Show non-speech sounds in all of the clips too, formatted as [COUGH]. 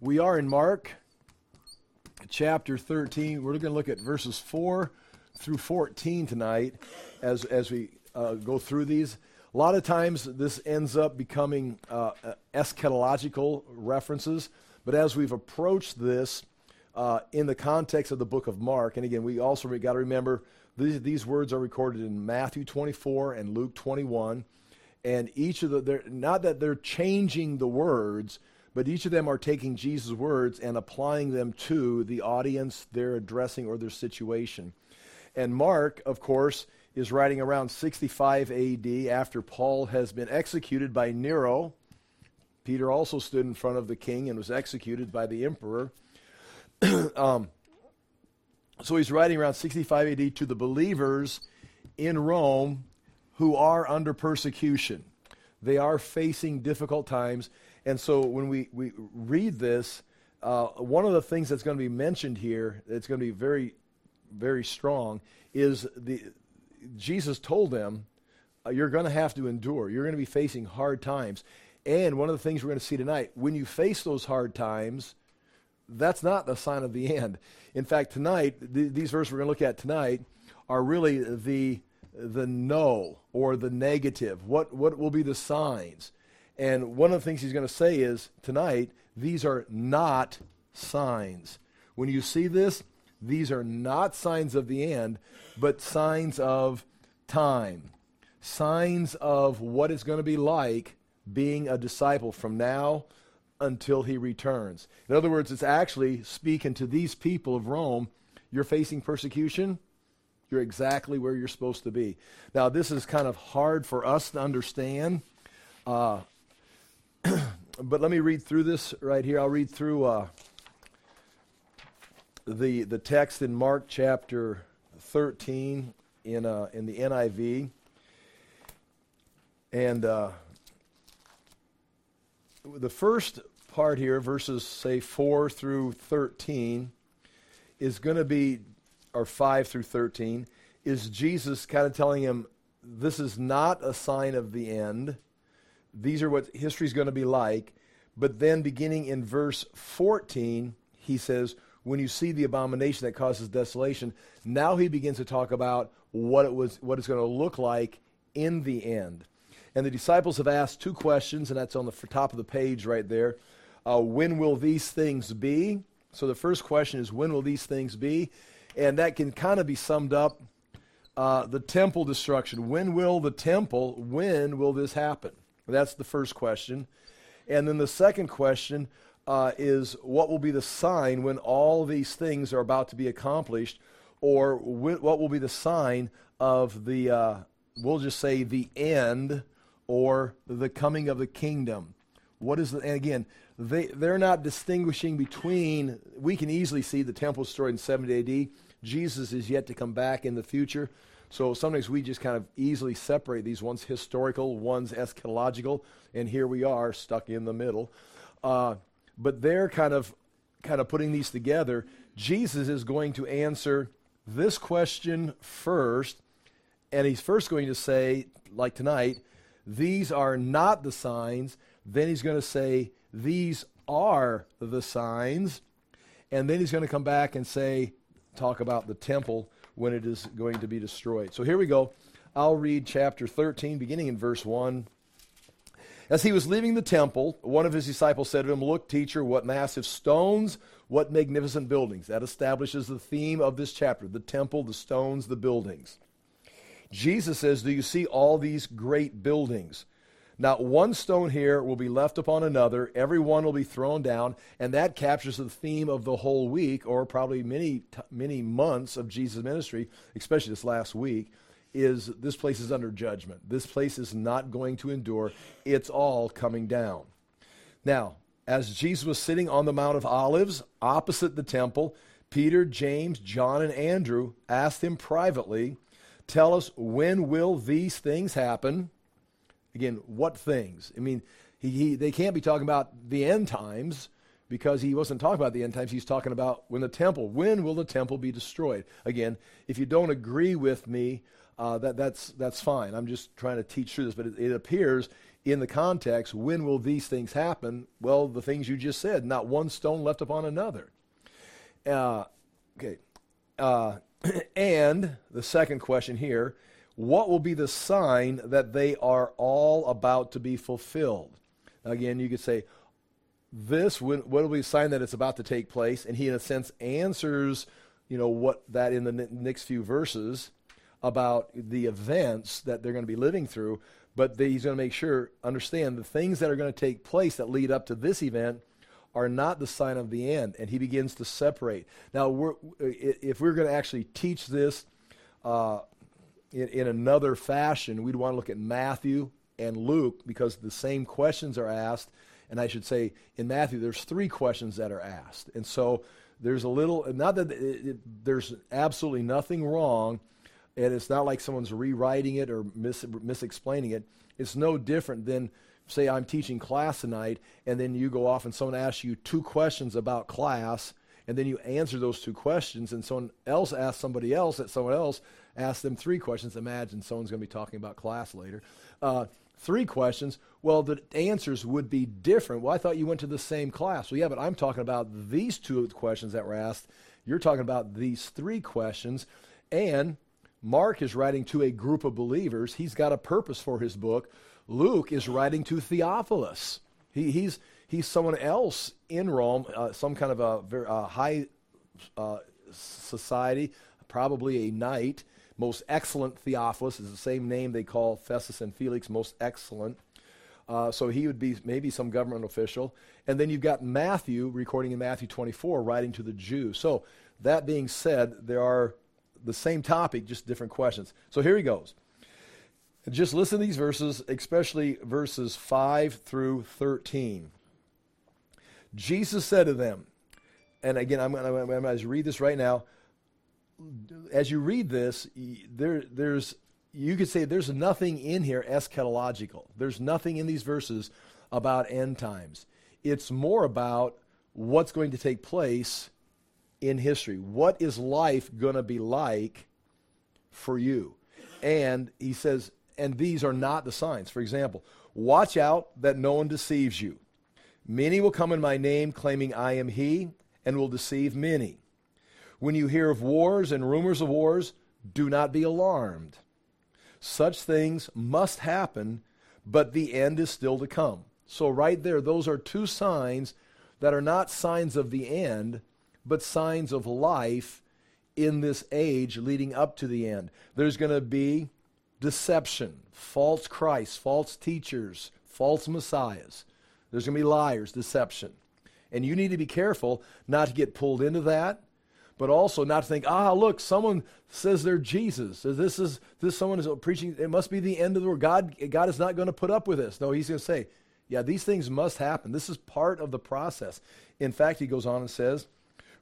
We are in Mark chapter 13. We're going to look at verses 4 through 14 tonight as, as we uh, go through these. A lot of times this ends up becoming uh, eschatological references, but as we've approached this uh, in the context of the book of Mark, and again, we also got to remember these, these words are recorded in Matthew 24 and Luke 21, and each of the, not that they're changing the words, but each of them are taking Jesus' words and applying them to the audience they're addressing or their situation. And Mark, of course, is writing around 65 AD after Paul has been executed by Nero. Peter also stood in front of the king and was executed by the emperor. [CLEARS THROAT] um, so he's writing around 65 AD to the believers in Rome who are under persecution. They are facing difficult times. And so when we, we read this, uh, one of the things that's going to be mentioned here, that's going to be very, very strong, is the Jesus told them, uh, you're going to have to endure. You're going to be facing hard times. And one of the things we're going to see tonight, when you face those hard times, that's not the sign of the end. In fact, tonight, th- these verses we're going to look at tonight are really the the no or the negative. What what will be the signs? And one of the things he's going to say is tonight, these are not signs. When you see this, these are not signs of the end, but signs of time. Signs of what it's going to be like being a disciple from now until he returns. In other words, it's actually speaking to these people of Rome. You're facing persecution. You're exactly where you're supposed to be. Now, this is kind of hard for us to understand. Uh, but let me read through this right here. I'll read through uh, the the text in Mark chapter 13 in uh, in the NIV, and uh, the first part here, verses say four through 13, is going to be, or five through 13, is Jesus kind of telling him, this is not a sign of the end these are what history is going to be like. But then, beginning in verse 14, he says, When you see the abomination that causes desolation, now he begins to talk about what it was, what it's going to look like in the end. And the disciples have asked two questions, and that's on the top of the page right there. Uh, when will these things be? So the first question is, when will these things be? And that can kind of be summed up uh, the temple destruction. When will the temple, when will this happen? That's the first question. And then the second question uh, is what will be the sign when all these things are about to be accomplished, or wh- what will be the sign of the, uh, we'll just say, the end or the coming of the kingdom? What is the, and again, they, they're not distinguishing between, we can easily see the temple destroyed in 70 AD. Jesus is yet to come back in the future. So sometimes we just kind of easily separate these ones historical, one's eschatological, and here we are stuck in the middle. Uh, but they're kind of kind of putting these together. Jesus is going to answer this question first, and he's first going to say, like tonight, these are not the signs. Then he's going to say, these are the signs. And then he's going to come back and say, talk about the temple when it is going to be destroyed. So here we go. I'll read chapter 13, beginning in verse 1. As he was leaving the temple, one of his disciples said to him, Look, teacher, what massive stones, what magnificent buildings. That establishes the theme of this chapter the temple, the stones, the buildings. Jesus says, Do you see all these great buildings? Not one stone here will be left upon another. Every one will be thrown down. And that captures the theme of the whole week, or probably many, many months of Jesus' ministry, especially this last week, is this place is under judgment. This place is not going to endure. It's all coming down. Now, as Jesus was sitting on the Mount of Olives opposite the temple, Peter, James, John, and Andrew asked him privately, Tell us, when will these things happen? Again, what things? I mean, he, he, they can't be talking about the end times because he wasn't talking about the end times. He's talking about when the temple, when will the temple be destroyed? Again, if you don't agree with me, uh, that, that's, that's fine. I'm just trying to teach through this. But it, it appears in the context, when will these things happen? Well, the things you just said, not one stone left upon another. Uh, okay. Uh, [CLEARS THROAT] and the second question here what will be the sign that they are all about to be fulfilled? Again, you could say, this what will be a sign that it's about to take place? And he, in a sense, answers, you know, what that in the next few verses about the events that they're going to be living through. But he's going to make sure, understand the things that are going to take place that lead up to this event are not the sign of the end. And he begins to separate. Now, we're, if we're going to actually teach this uh, in, in another fashion, we'd want to look at Matthew and Luke because the same questions are asked. And I should say, in Matthew, there's three questions that are asked. And so there's a little, not that it, it, there's absolutely nothing wrong, and it's not like someone's rewriting it or mis, misexplaining it. It's no different than say I'm teaching class tonight, and then you go off and someone asks you two questions about class, and then you answer those two questions, and someone else asks somebody else that someone else asks them three questions. Imagine someone's going to be talking about class later. Uh, three questions. Well, the answers would be different. Well, I thought you went to the same class. Well, yeah, but I'm talking about these two questions that were asked. You're talking about these three questions, and Mark is writing to a group of believers. He's got a purpose for his book. Luke is writing to Theophilus. He, he's, he's someone else in Rome, uh, some kind of a uh, high uh, society, probably a knight. Most excellent Theophilus is the same name they call Festus and Felix, most excellent. Uh, so he would be maybe some government official. And then you've got Matthew recording in Matthew 24, writing to the Jews. So that being said, there are the same topic, just different questions. So here he goes. Just listen to these verses, especially verses 5 through 13. Jesus said to them, and again, I'm, going to read this right now. As you read this, there, there's, you could say there's nothing in here eschatological. There's nothing in these verses about end times. It's more about what's going to take place in history. What is life going to be like for you? And he says, and these are not the signs. For example, watch out that no one deceives you. Many will come in my name, claiming I am he, and will deceive many. When you hear of wars and rumors of wars, do not be alarmed. Such things must happen, but the end is still to come. So, right there, those are two signs that are not signs of the end, but signs of life in this age leading up to the end. There's going to be deception, false Christs, false teachers, false messiahs. There's going to be liars, deception. And you need to be careful not to get pulled into that, but also not to think, ah, look, someone says they're Jesus. This is this someone is preaching, it must be the end of the world. God, God is not going to put up with this. No, he's going to say, yeah, these things must happen. This is part of the process. In fact, he goes on and says,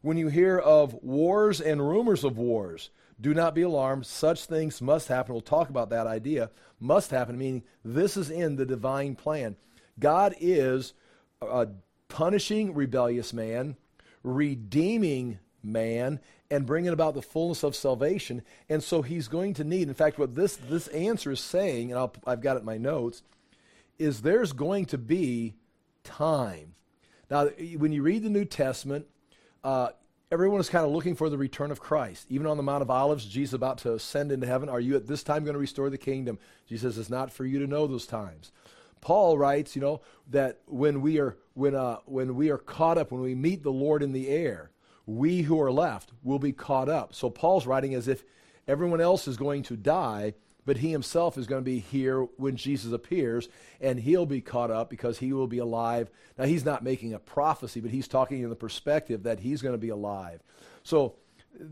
when you hear of wars and rumors of wars, do not be alarmed. Such things must happen. We'll talk about that idea. Must happen, meaning this is in the divine plan. God is uh, punishing rebellious man, redeeming man, and bringing about the fullness of salvation. And so he's going to need, in fact, what this, this answer is saying, and i have got it in my notes, is there's going to be time. Now, when you read the New Testament, uh, everyone is kind of looking for the return of Christ. Even on the Mount of Olives, Jesus is about to ascend into heaven. Are you at this time going to restore the kingdom? Jesus says it's not for you to know those times. Paul writes, you know, that when we are when uh, when we are caught up, when we meet the Lord in the air, we who are left will be caught up. So Paul's writing as if everyone else is going to die, but he himself is going to be here when Jesus appears, and he'll be caught up because he will be alive. Now, he's not making a prophecy, but he's talking in the perspective that he's going to be alive. So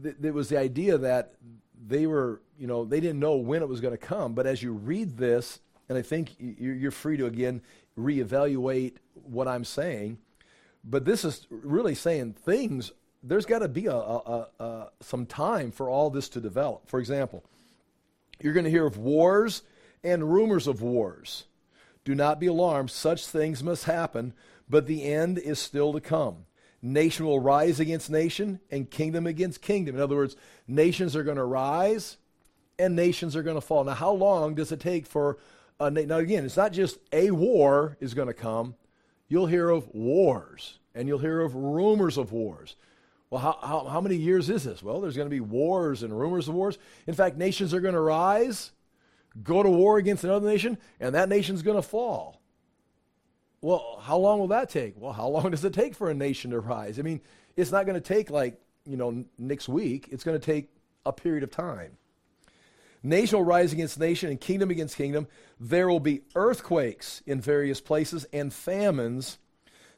th- there was the idea that they were, you know, they didn't know when it was going to come. But as you read this, and I think you're free to again reevaluate what I'm saying, but this is really saying things. There's got to be a, a, a, some time for all this to develop. For example, you're going to hear of wars and rumors of wars. Do not be alarmed. Such things must happen, but the end is still to come. Nation will rise against nation and kingdom against kingdom. In other words, nations are going to rise and nations are going to fall. Now, how long does it take for Uh, now, again, it's not just a war is going to come. You'll hear of wars, and you'll hear of rumors of wars. Well, how, how, how many years is this? Well, there's going to be wars and rumors of wars. In fact, nations are going to rise, go to war against another nation, and that nation's going to fall. Well, how long will that take? Well, how long [LAUGHS] does it take for a nation to rise? I mean, it's not going to take like, you know, next week. It's going to take a period of time. Nation will rise against nation and kingdom against kingdom. There will be earthquakes in various places and famines.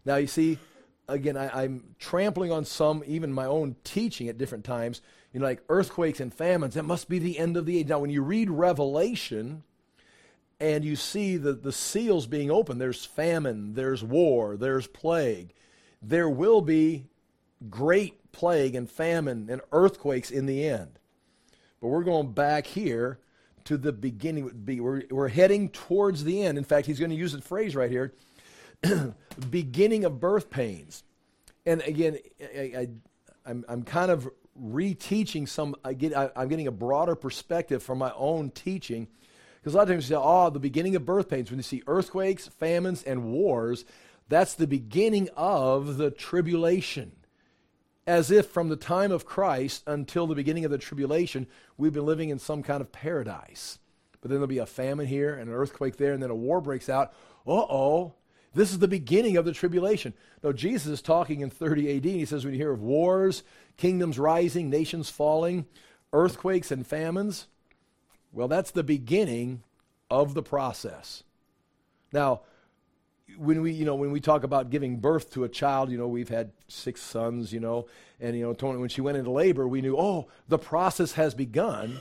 Now, you see, again, I, am trampling on some, even my own teaching at different times, you know, like earthquakes and famines. That must be the end of the age. Now, when you read Revelation and you see the, the seals being opened, there's famine, there's war, there's plague. There will be great plague and famine and earthquakes in the end. But we're going back here to the beginning. We're, we're heading towards the end. In fact, he's going to use the phrase right here [CLEARS THROAT] beginning of birth pains. And again, I, am kind of reteaching some, I get, I, am getting a broader perspective from my own teaching. Because a lot of times you say, oh, the beginning of birth pains, when you see earthquakes, famines, and wars, that's the beginning of the tribulation as if from the time of Christ until the beginning of the tribulation, we've been living in some kind of paradise. But then there'll be a famine here and an earthquake there, and then a war breaks out. Uh oh, this is the beginning of the tribulation. Now, Jesus is talking in 30 AD. He says, when you hear of wars, kingdoms rising, nations falling, earthquakes and famines, well, that's the beginning of the process. Now, when we, you know, when we talk about giving birth to a child, you know, we've had six sons, you know, and, you know, Tony, when she went into labor, we knew, oh, the process has begun.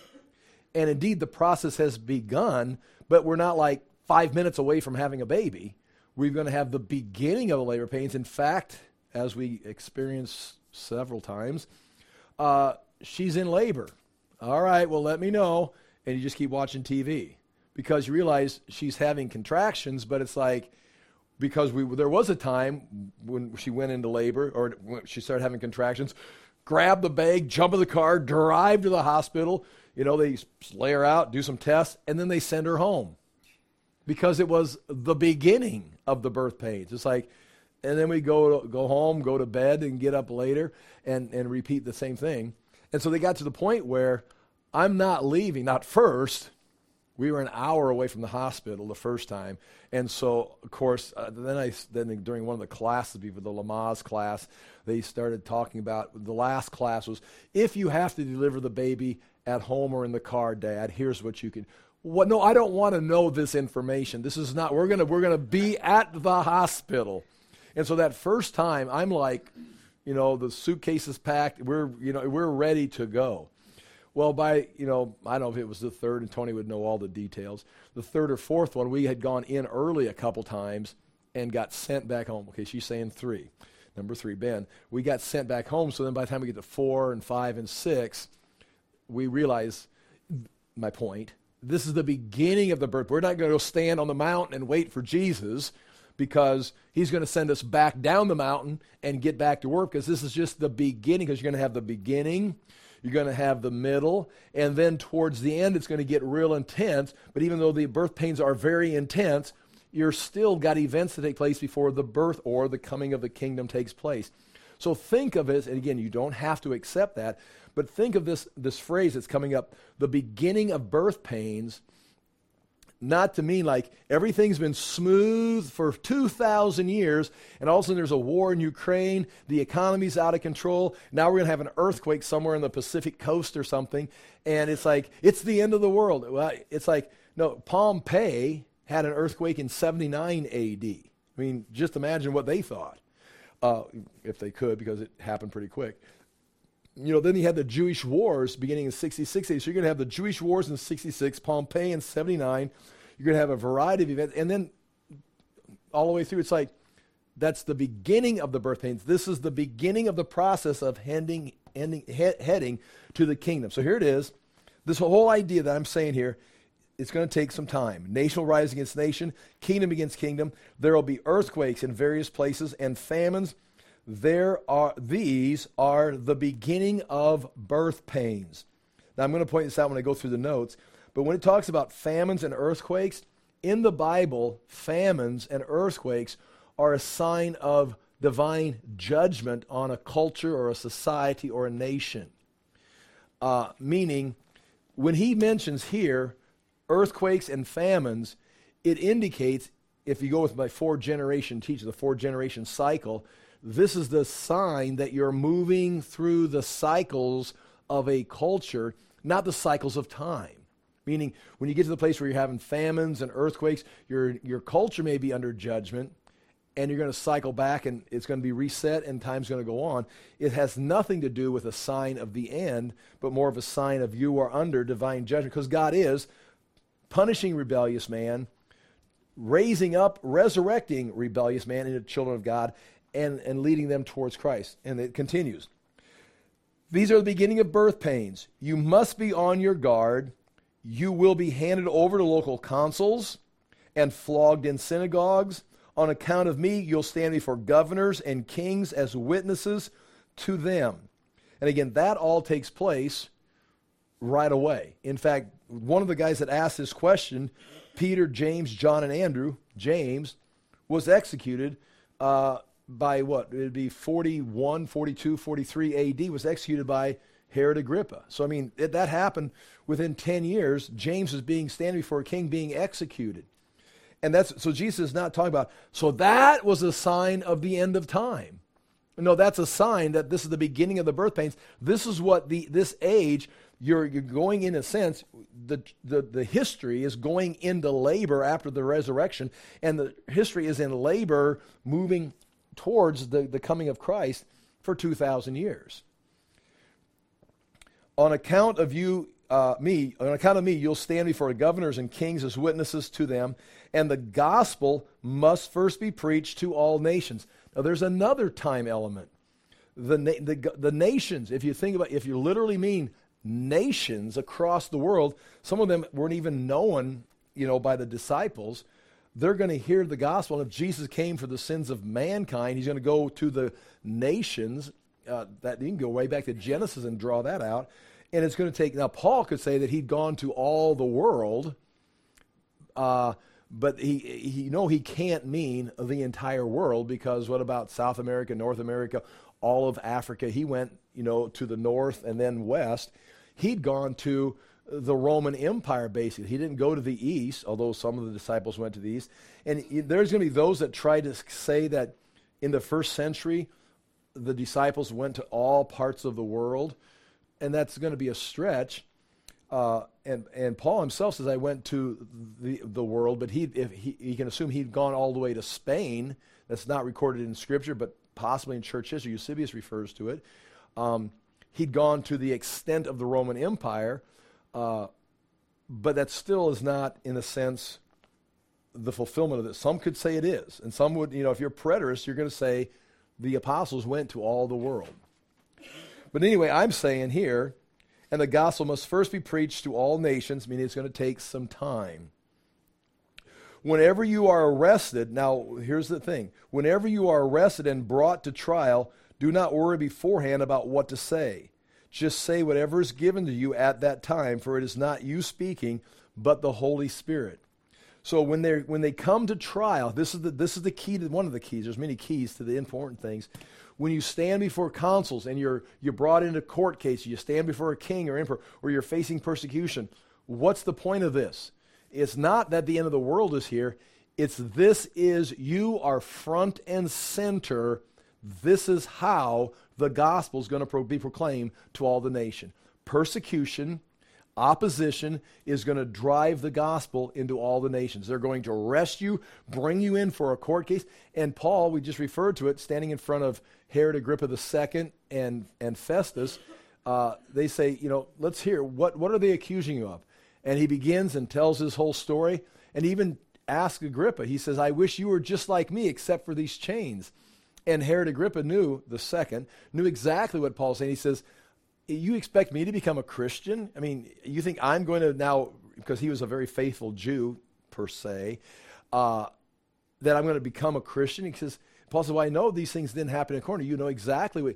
And indeed, the process has begun, but we're not like five minutes away from having a baby. We're going to have the beginning of the labor pains. In fact, as we experienced several times, uh, she's in labor. All right, well, let me know. And you just keep watching TV because you realize she's having contractions, but it's like, because we, there was a time when she went into labor or she started having contractions, grab the bag, jump in the car, drive to the hospital. You know, they lay her out, do some tests, and then they send her home because it was the beginning of the birth pains. It's like, and then we go go home, go to bed, and get up later and, and repeat the same thing. And so they got to the point where I'm not leaving, not first, we were an hour away from the hospital the first time, and so of course, uh, then I then during one of the classes, before the Lamaze class, they started talking about the last class was if you have to deliver the baby at home or in the car, Dad, here's what you can. What? No, I don't want to know this information. This is not. We're gonna we're gonna be at the hospital, and so that first time, I'm like, you know, the suitcase is packed. We're you know we're ready to go. Well, by, you know, I don't know if it was the third, and Tony would know all the details. The third or fourth one, we had gone in early a couple times and got sent back home. Okay, she's saying three. Number three, Ben. We got sent back home, so then by the time we get to four and five and six, we realize my point. This is the beginning of the birth. We're not going to stand on the mountain and wait for Jesus because he's going to send us back down the mountain and get back to work because this is just the beginning because you're going to have the beginning you're going to have the middle, and then towards the end, it's going to get real intense. But even though the birth pains are very intense, you're still got events to take place before the birth or the coming of the kingdom takes place. So think of it, and again, you don't have to accept that, but think of this, this phrase that's coming up the beginning of birth pains not to mean like everything's been smooth for 2,000 years, and all of a sudden there's a war in Ukraine, the economy's out of control. Now we're going to have an earthquake somewhere in the Pacific coast or something, and it's like, it's the end of the world. Well, it's like, no, Pompeii had an earthquake in 79 AD. I mean, just imagine what they thought, uh, if they could, because it happened pretty quick you know, then you had the Jewish wars beginning in 66. So you're going to have the Jewish wars in 66, Pompeii in 79. You're going to have a variety of events. And then all the way through, it's like that's the beginning of the birth pains. This is the beginning of the process of heading, ending, he, heading to the kingdom. So here it is. This whole idea that I'm saying here, it's going to take some time. Nation will rise against nation, kingdom against kingdom. There will be earthquakes in various places and famines there are these are the beginning of birth pains. Now I'm going to point this out when I go through the notes, but when it talks about famines and earthquakes, in the Bible, famines and earthquakes are a sign of divine judgment on a culture or a society or a nation. Uh, meaning, when he mentions here earthquakes and famines, it indicates, if you go with my four generation teaching, the four generation cycle, this is the sign that you're moving through the cycles of a culture, not the cycles of time. Meaning, when you get to the place where you're having famines and earthquakes, your, your culture may be under judgment, and you're going to cycle back and it's going to be reset and time's going to go on. It has nothing to do with a sign of the end, but more of a sign of you are under divine judgment because God is punishing rebellious man, raising up, resurrecting rebellious man into children of God, and, and leading them towards Christ. And it continues. These are the beginning of birth pains. You must be on your guard. You will be handed over to local consuls and flogged in synagogues on account of me, you'll stand before governors and kings as witnesses to them. And again, that all takes place right away. In fact, one of the guys that asked this question, Peter, James, John, and Andrew, James, was executed uh, by what? It would be 41, 42, 43 AD, was executed by Herod Agrippa. So, I mean, it, that happened within 10 years. James is being standing before a king being executed. And that's so Jesus is not talking about, so that was a sign of the end of time. No, that's a sign that this is the beginning of the birth pains. This is what the this age you're you're going in a sense the the the history is going into labor after the resurrection, and the history is in labor moving towards the, the coming of Christ for two thousand years. On account of you uh, me, on account of me, you'll stand before governors and kings as witnesses to them, and the gospel must first be preached to all nations. Now, there's another time element. The, the, the nations, if you think about, if you literally mean nations across the world, some of them weren't even known, you know, by the disciples. They're going to hear the gospel. And if Jesus came for the sins of mankind, he's going to go to the nations. Uh, that you can go way back to Genesis and draw that out. And it's going to take, now, Paul could say that he'd gone to all the world, uh, but he, he, you know, he can't mean the entire world because what about South America, North America, all of Africa? He went, you know, to the north and then west. He'd gone to the Roman Empire, basically. He didn't go to the east, although some of the disciples went to the east. And there's going to be those that try to say that in the first century, the disciples went to all parts of the world and that's going to be a stretch. Uh, and and Paul himself says I went to the the world, but he if he, he can assume he'd gone all the way to Spain. That's not recorded in Scripture, but possibly in church history. Eusebius refers to it. Um, he'd gone to the extent of the Roman Empire, uh, but that still is not, in a sense, the fulfillment of this. Some could say it is, and some would, you know, if you're preterist, you're going to say the apostles went to all the world. But anyway, I'm saying here, and the gospel must first be preached to all nations, meaning it's going to take some time. Whenever you are arrested, now here's the thing whenever you are arrested and brought to trial, do not worry beforehand about what to say. Just say whatever is given to you at that time, for it is not you speaking, but the Holy Spirit. So when they when they come to trial, this is the this is the key to one of the keys. There's many keys to the important things when you stand before consuls and you're, you're brought into court case, you stand before a king or emperor, or you're facing persecution, what's the point of this? It's not that the end of the world is here. It's this is you are front and center. This is how the gospel is going to be proclaimed to all the nation. Persecution, Opposition is going to drive the gospel into all the nations. They're going to arrest you, bring you in for a court case. And Paul, we just referred to it, standing in front of Herod Agrippa II and, and Festus, uh, they say, you know, let's hear, what, what are they accusing you of? And he begins and tells his whole story and even asks Agrippa, he says, I wish you were just like me except for these chains. And Herod Agrippa knew, the second, knew exactly what Paul's saying. He says, you expect me to become a Christian? I mean, you think I'm going to now, because he was a very faithful Jew, per se, uh, that I'm going to become a Christian? He says, Paul says, Well, I know these things didn't happen in corner. You know exactly what.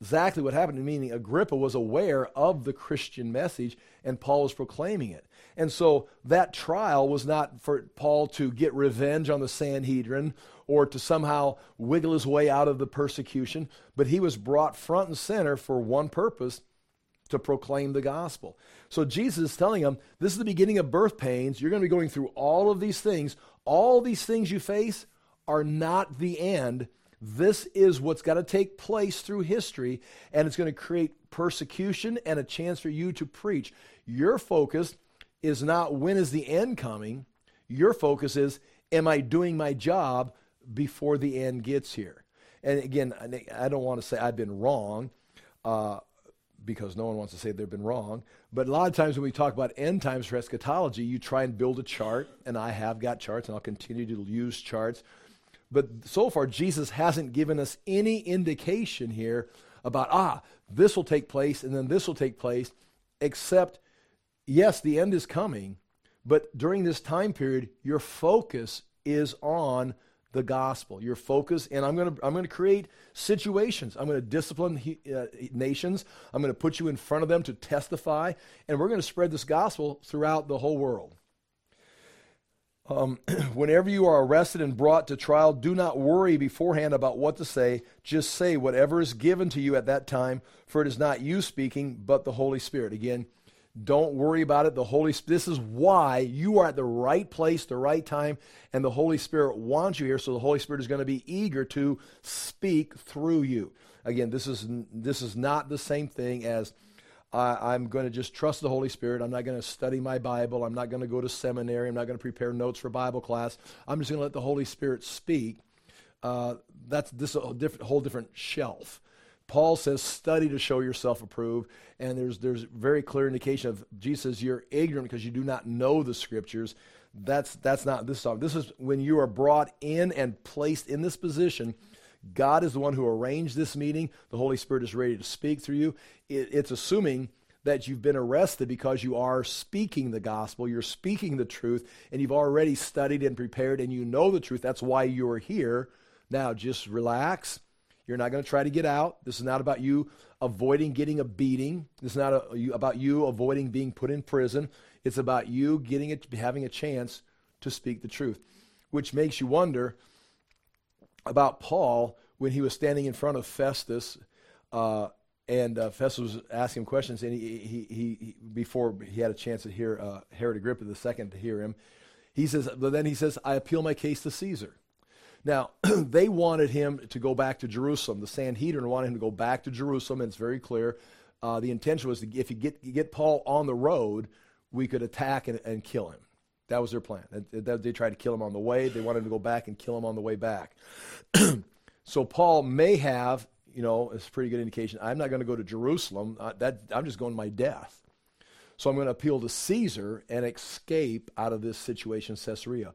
Exactly what happened, meaning Agrippa was aware of the Christian message and Paul was proclaiming it. And so that trial was not for Paul to get revenge on the Sanhedrin or to somehow wiggle his way out of the persecution, but he was brought front and center for one purpose to proclaim the gospel. So Jesus is telling him, This is the beginning of birth pains. You're going to be going through all of these things. All these things you face are not the end. This is what's got to take place through history, and it's going to create persecution and a chance for you to preach. Your focus is not when is the end coming. Your focus is, am I doing my job before the end gets here? And again, I don't want to say I've been wrong. Uh, because no one wants to say they've been wrong. But a lot of times when we talk about end times for eschatology, you try and build a chart, and I have got charts, and I'll continue to use charts. But so far, Jesus hasn't given us any indication here about, ah, this will take place, and then this will take place, except, yes, the end is coming, but during this time period, your focus is on the gospel. Your focus, and I'm going to I'm going to create situations. I'm going to discipline he, uh, nations. I'm going to put you in front of them to testify, and we're going to spread this gospel throughout the whole world. Um, [CLEARS THROAT] whenever you are arrested and brought to trial, do not worry beforehand about what to say. Just say whatever is given to you at that time, for it is not you speaking, but the Holy Spirit. Again, don't worry about it. The Holy this is why you are at the right place, the right time, and the Holy Spirit wants you here. So the Holy Spirit is going to be eager to speak through you. Again, this is this is not the same thing as I, am going to just trust the Holy Spirit. I'm not going to study my Bible. I'm not going to go to seminary. I'm not going to prepare notes for Bible class. I'm just going to let the Holy Spirit speak. Uh, that's this a whole different shelf. Paul says, study to show yourself approved. And there's, there's very clear indication of Jesus, you're ignorant because you do not know the scriptures. That's, that's not this. This is when you are brought in and placed in this position. God is the one who arranged this meeting. The Holy Spirit is ready to speak through you. It, it's assuming that you've been arrested because you are speaking the gospel, you're speaking the truth, and you've already studied and prepared and you know the truth. That's why you're here. Now, just relax you're not going to try to get out. This is not about you avoiding getting a beating. This is not a, about you avoiding being put in prison. It's about you getting it, having a chance to speak the truth, which makes you wonder about Paul when he was standing in front of Festus, uh, and uh, Festus was asking him questions, and he, he, he, before he had a chance to hear uh, Herod Agrippa second to hear him, he says, but then he says, I appeal my case to Caesar. Now, [CLEARS THROAT] they wanted him to go back to Jerusalem. The Sanhedrin wanted him to go back to Jerusalem, and it's very clear. Uh, the intention was to, if you get, get Paul on the road, we could attack and, and kill him. That was their plan. They, tried to kill him on the way. They wanted to go back and kill him on the way back. [CLEARS THROAT] so Paul may have, you know, it's a pretty good indication. I'm not going to go to Jerusalem. Uh, that I'm just going to my death. So I'm going to appeal to Caesar and escape out of this situation, Caesarea.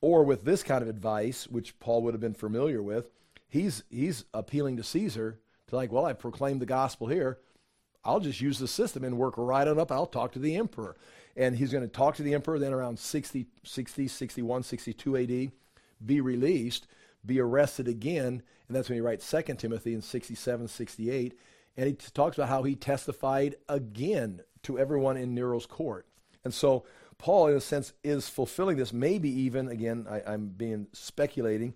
Or with this kind of advice, which Paul would have been familiar with, he's, he's appealing to Caesar to like, well, I proclaimed the gospel here. I'll just use the system and work right on up. I'll talk to the emperor. And he's going to talk to the emperor then around 60, 60, 61, 62 AD, be released, be arrested again. And that's when he writes 2 Timothy in 67, 68. And he talks about how he testified again to everyone in Nero's court. And so Paul, in a sense, is fulfilling this. Maybe even, again, I, am being speculating,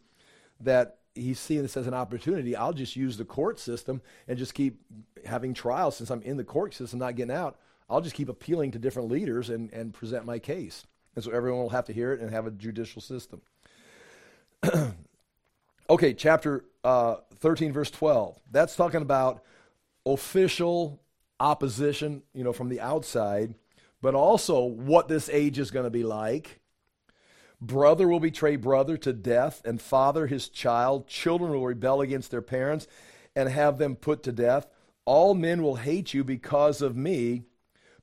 that he's seeing this as an opportunity. I'll just use the court system and just keep having trials since I'm in the court system, not getting out. I'll just keep appealing to different leaders and, and present my case. And so everyone will have to hear it and have a judicial system. [CLEARS THROAT] okay, chapter uh, 13, verse 12. That's talking about official opposition, you know, from the outside but also what this age is going to be like. Brother will betray brother to death, and father his child. Children will rebel against their parents and have them put to death. All men will hate you because of me,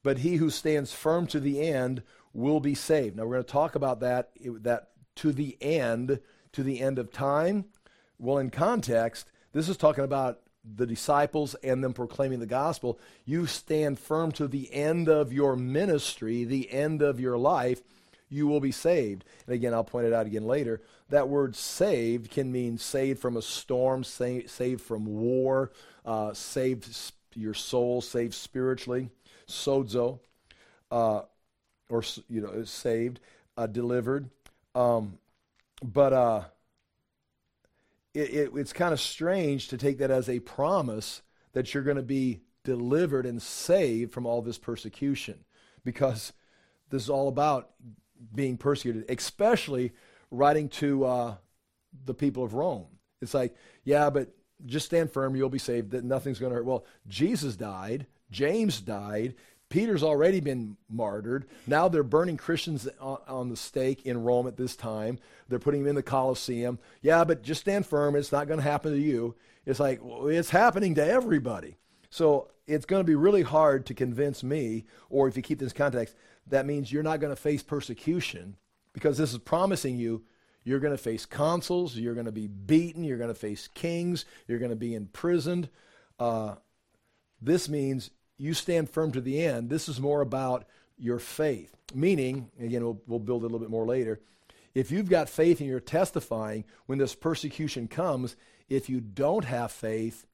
but he who stands firm to the end will be saved. Now we're going to talk about that that to the end, to the end of time. Well, in context, this is talking about the disciples and them proclaiming the gospel, you stand firm to the end of your ministry, the end of your life, you will be saved. And again, I'll point it out again later. That word saved can mean saved from a storm, saved from war, uh, saved your soul, saved spiritually, sozo, uh, or you know, saved, uh, delivered. Um, but uh, it, it, it's kind of strange to take that as a promise that you're going to be delivered and saved from all this persecution, because this is all about being persecuted, especially writing to uh, the people of Rome. It's like, yeah, but just stand firm, you'll be saved, that nothing's going to hurt. Well, Jesus died, James died, Peter's already been martyred. Now they're burning Christians on, the stake in Rome at this time. They're putting them in the Colosseum. Yeah, but just stand firm. It's not going to happen to you. It's like, well, it's happening to everybody. So it's going to be really hard to convince me, or if you keep this context, that means you're not going to face persecution because this is promising you you're going to face consuls, you're going to be beaten, you're going to face kings, you're going to be imprisoned. Uh, this means you stand firm to the end. This is more about your faith. Meaning, again, we'll, we'll build a little bit more later. If you've got faith and you're testifying, when this persecution comes, if you don't have faith,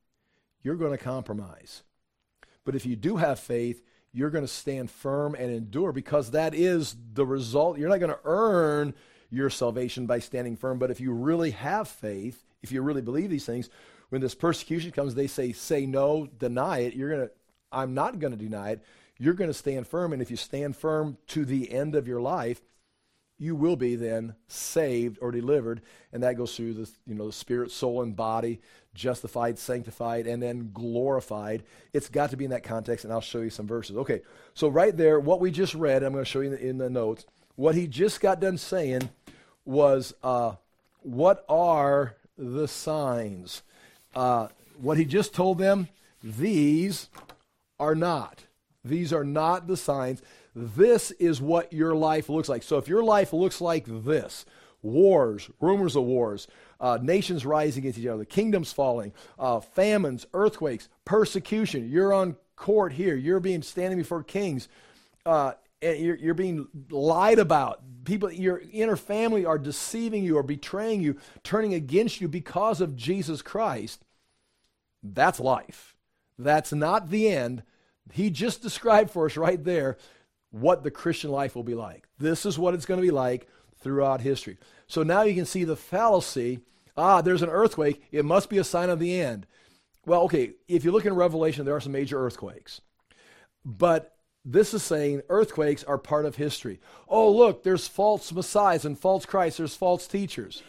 you're going to compromise. But if you do have faith, you're going to stand firm and endure because that is the result. You're not going to earn your salvation by standing firm, but if you really have faith, if you really believe these things, when this persecution comes, they say, say no, deny it. You're going to I'm not going to deny it. You're going to stand firm. And if you stand firm to the end of your life, you will be then saved or delivered. And that goes through the, you know, the spirit, soul, and body, justified, sanctified, and then glorified. It's got to be in that context, and I'll show you some verses. Okay, so right there, what we just read, I'm going to show you in the, in the notes. What he just got done saying was, uh, what are the signs? Uh, what he just told them, these are not. These are not the signs. This is what your life looks like. So if your life looks like this wars, rumors of wars, uh, nations rising against each other, kingdoms falling, uh, famines, earthquakes, persecution, you're on court here, you're being standing before kings. Uh, and you're, you're, being lied about. People, your inner family are deceiving you or betraying you, turning against you because of Jesus Christ. That's life. That's not the end. He just described for us right there what the Christian life will be like. This is what it's going to be like throughout history. So now you can see the fallacy. Ah, there's an earthquake. It must be a sign of the end. Well, okay, if you look in Revelation, there are some major earthquakes. But this is saying earthquakes are part of history. Oh, look, there's false messiahs and false Christs, there's false teachers.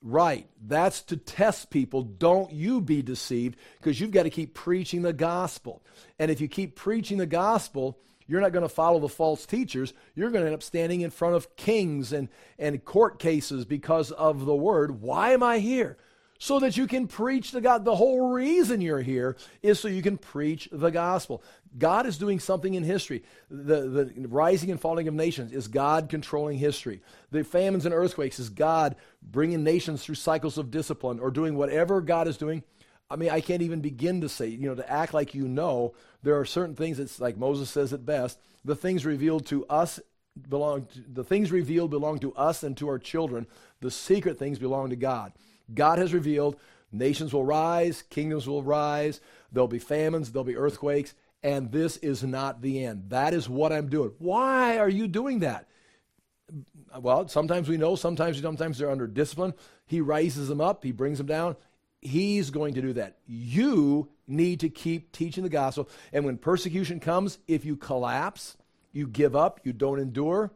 Right. That's to test people. Don't you be deceived because you've got to keep preaching the gospel. And if you keep preaching the gospel, you're not going to follow the false teachers. You're going to end up standing in front of kings and, and court cases because of the word. Why am I here? So that you can preach the God. The whole reason you're here is so you can preach the gospel. God is doing something in history. The, the rising and falling of nations is God controlling history. The famines and earthquakes is God bringing nations through cycles of discipline or doing whatever God is doing. I mean, I can't even begin to say, you know, to act like you know. There are certain things that's like Moses says it best. The things revealed to us belong to, the things revealed belong to us and to our children. The secret things belong to God. God has revealed nations will rise, kingdoms will rise, there'll be famines, there'll be earthquakes, and this is not the end. That is what I'm doing. Why are you doing that? Well, sometimes we know, sometimes sometimes they're under discipline. He raises them up, he brings them down. He's going to do that. You need to keep teaching the gospel. And when persecution comes, if you collapse, you give up, you don't endure,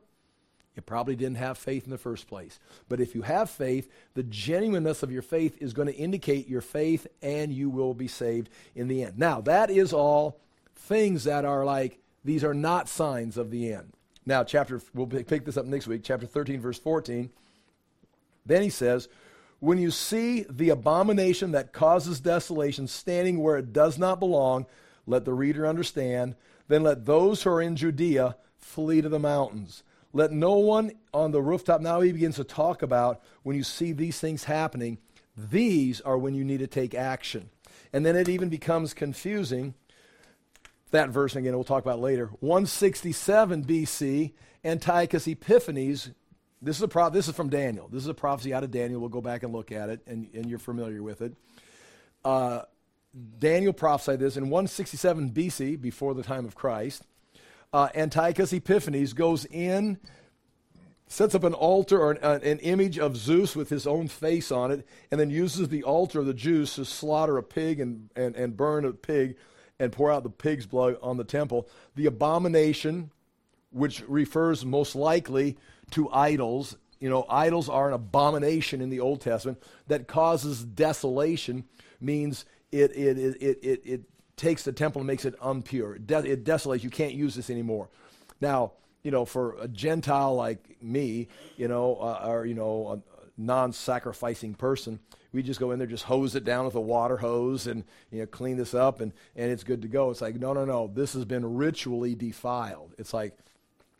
you probably didn't have faith in the first place. But if you have faith, the genuineness of your faith is going to indicate your faith and you will be saved in the end. Now, that is all things that are like, these are not signs of the end. Now, chapter, we'll pick this up next week, chapter 13, verse 14. Then he says, When you see the abomination that causes desolation standing where it does not belong, let the reader understand. Then let those who are in Judea flee to the mountains. Let no one on the rooftop, now he begins to talk about when you see these things happening, these are when you need to take action. And then it even becomes confusing. That verse, again, we'll talk about later. 167 BC, Antiochus Epiphanes. This is, a pro- this is from Daniel. This is a prophecy out of Daniel. We'll go back and look at it, and, and you're familiar with it. Uh, Daniel prophesied this in 167 BC, before the time of Christ. Uh, Antiochus Epiphanes goes in, sets up an altar or an, uh, an, image of Zeus with his own face on it, and then uses the altar of the Jews to slaughter a pig and, and, and burn a pig and pour out the pig's blood on the temple. The abomination, which refers most likely to idols, you know, idols are an abomination in the Old Testament that causes desolation, means it, it, it, it, it, it takes the temple and makes it unpure. It, it desolates. You can't use this anymore. Now, you know, for a Gentile like me, you know, uh, or, you know, a non sacrificing person, we just go in there, just hose it down with a water hose and, you know, clean this up and, and it's good to go. It's like, no, no, no. This has been ritually defiled. It's like,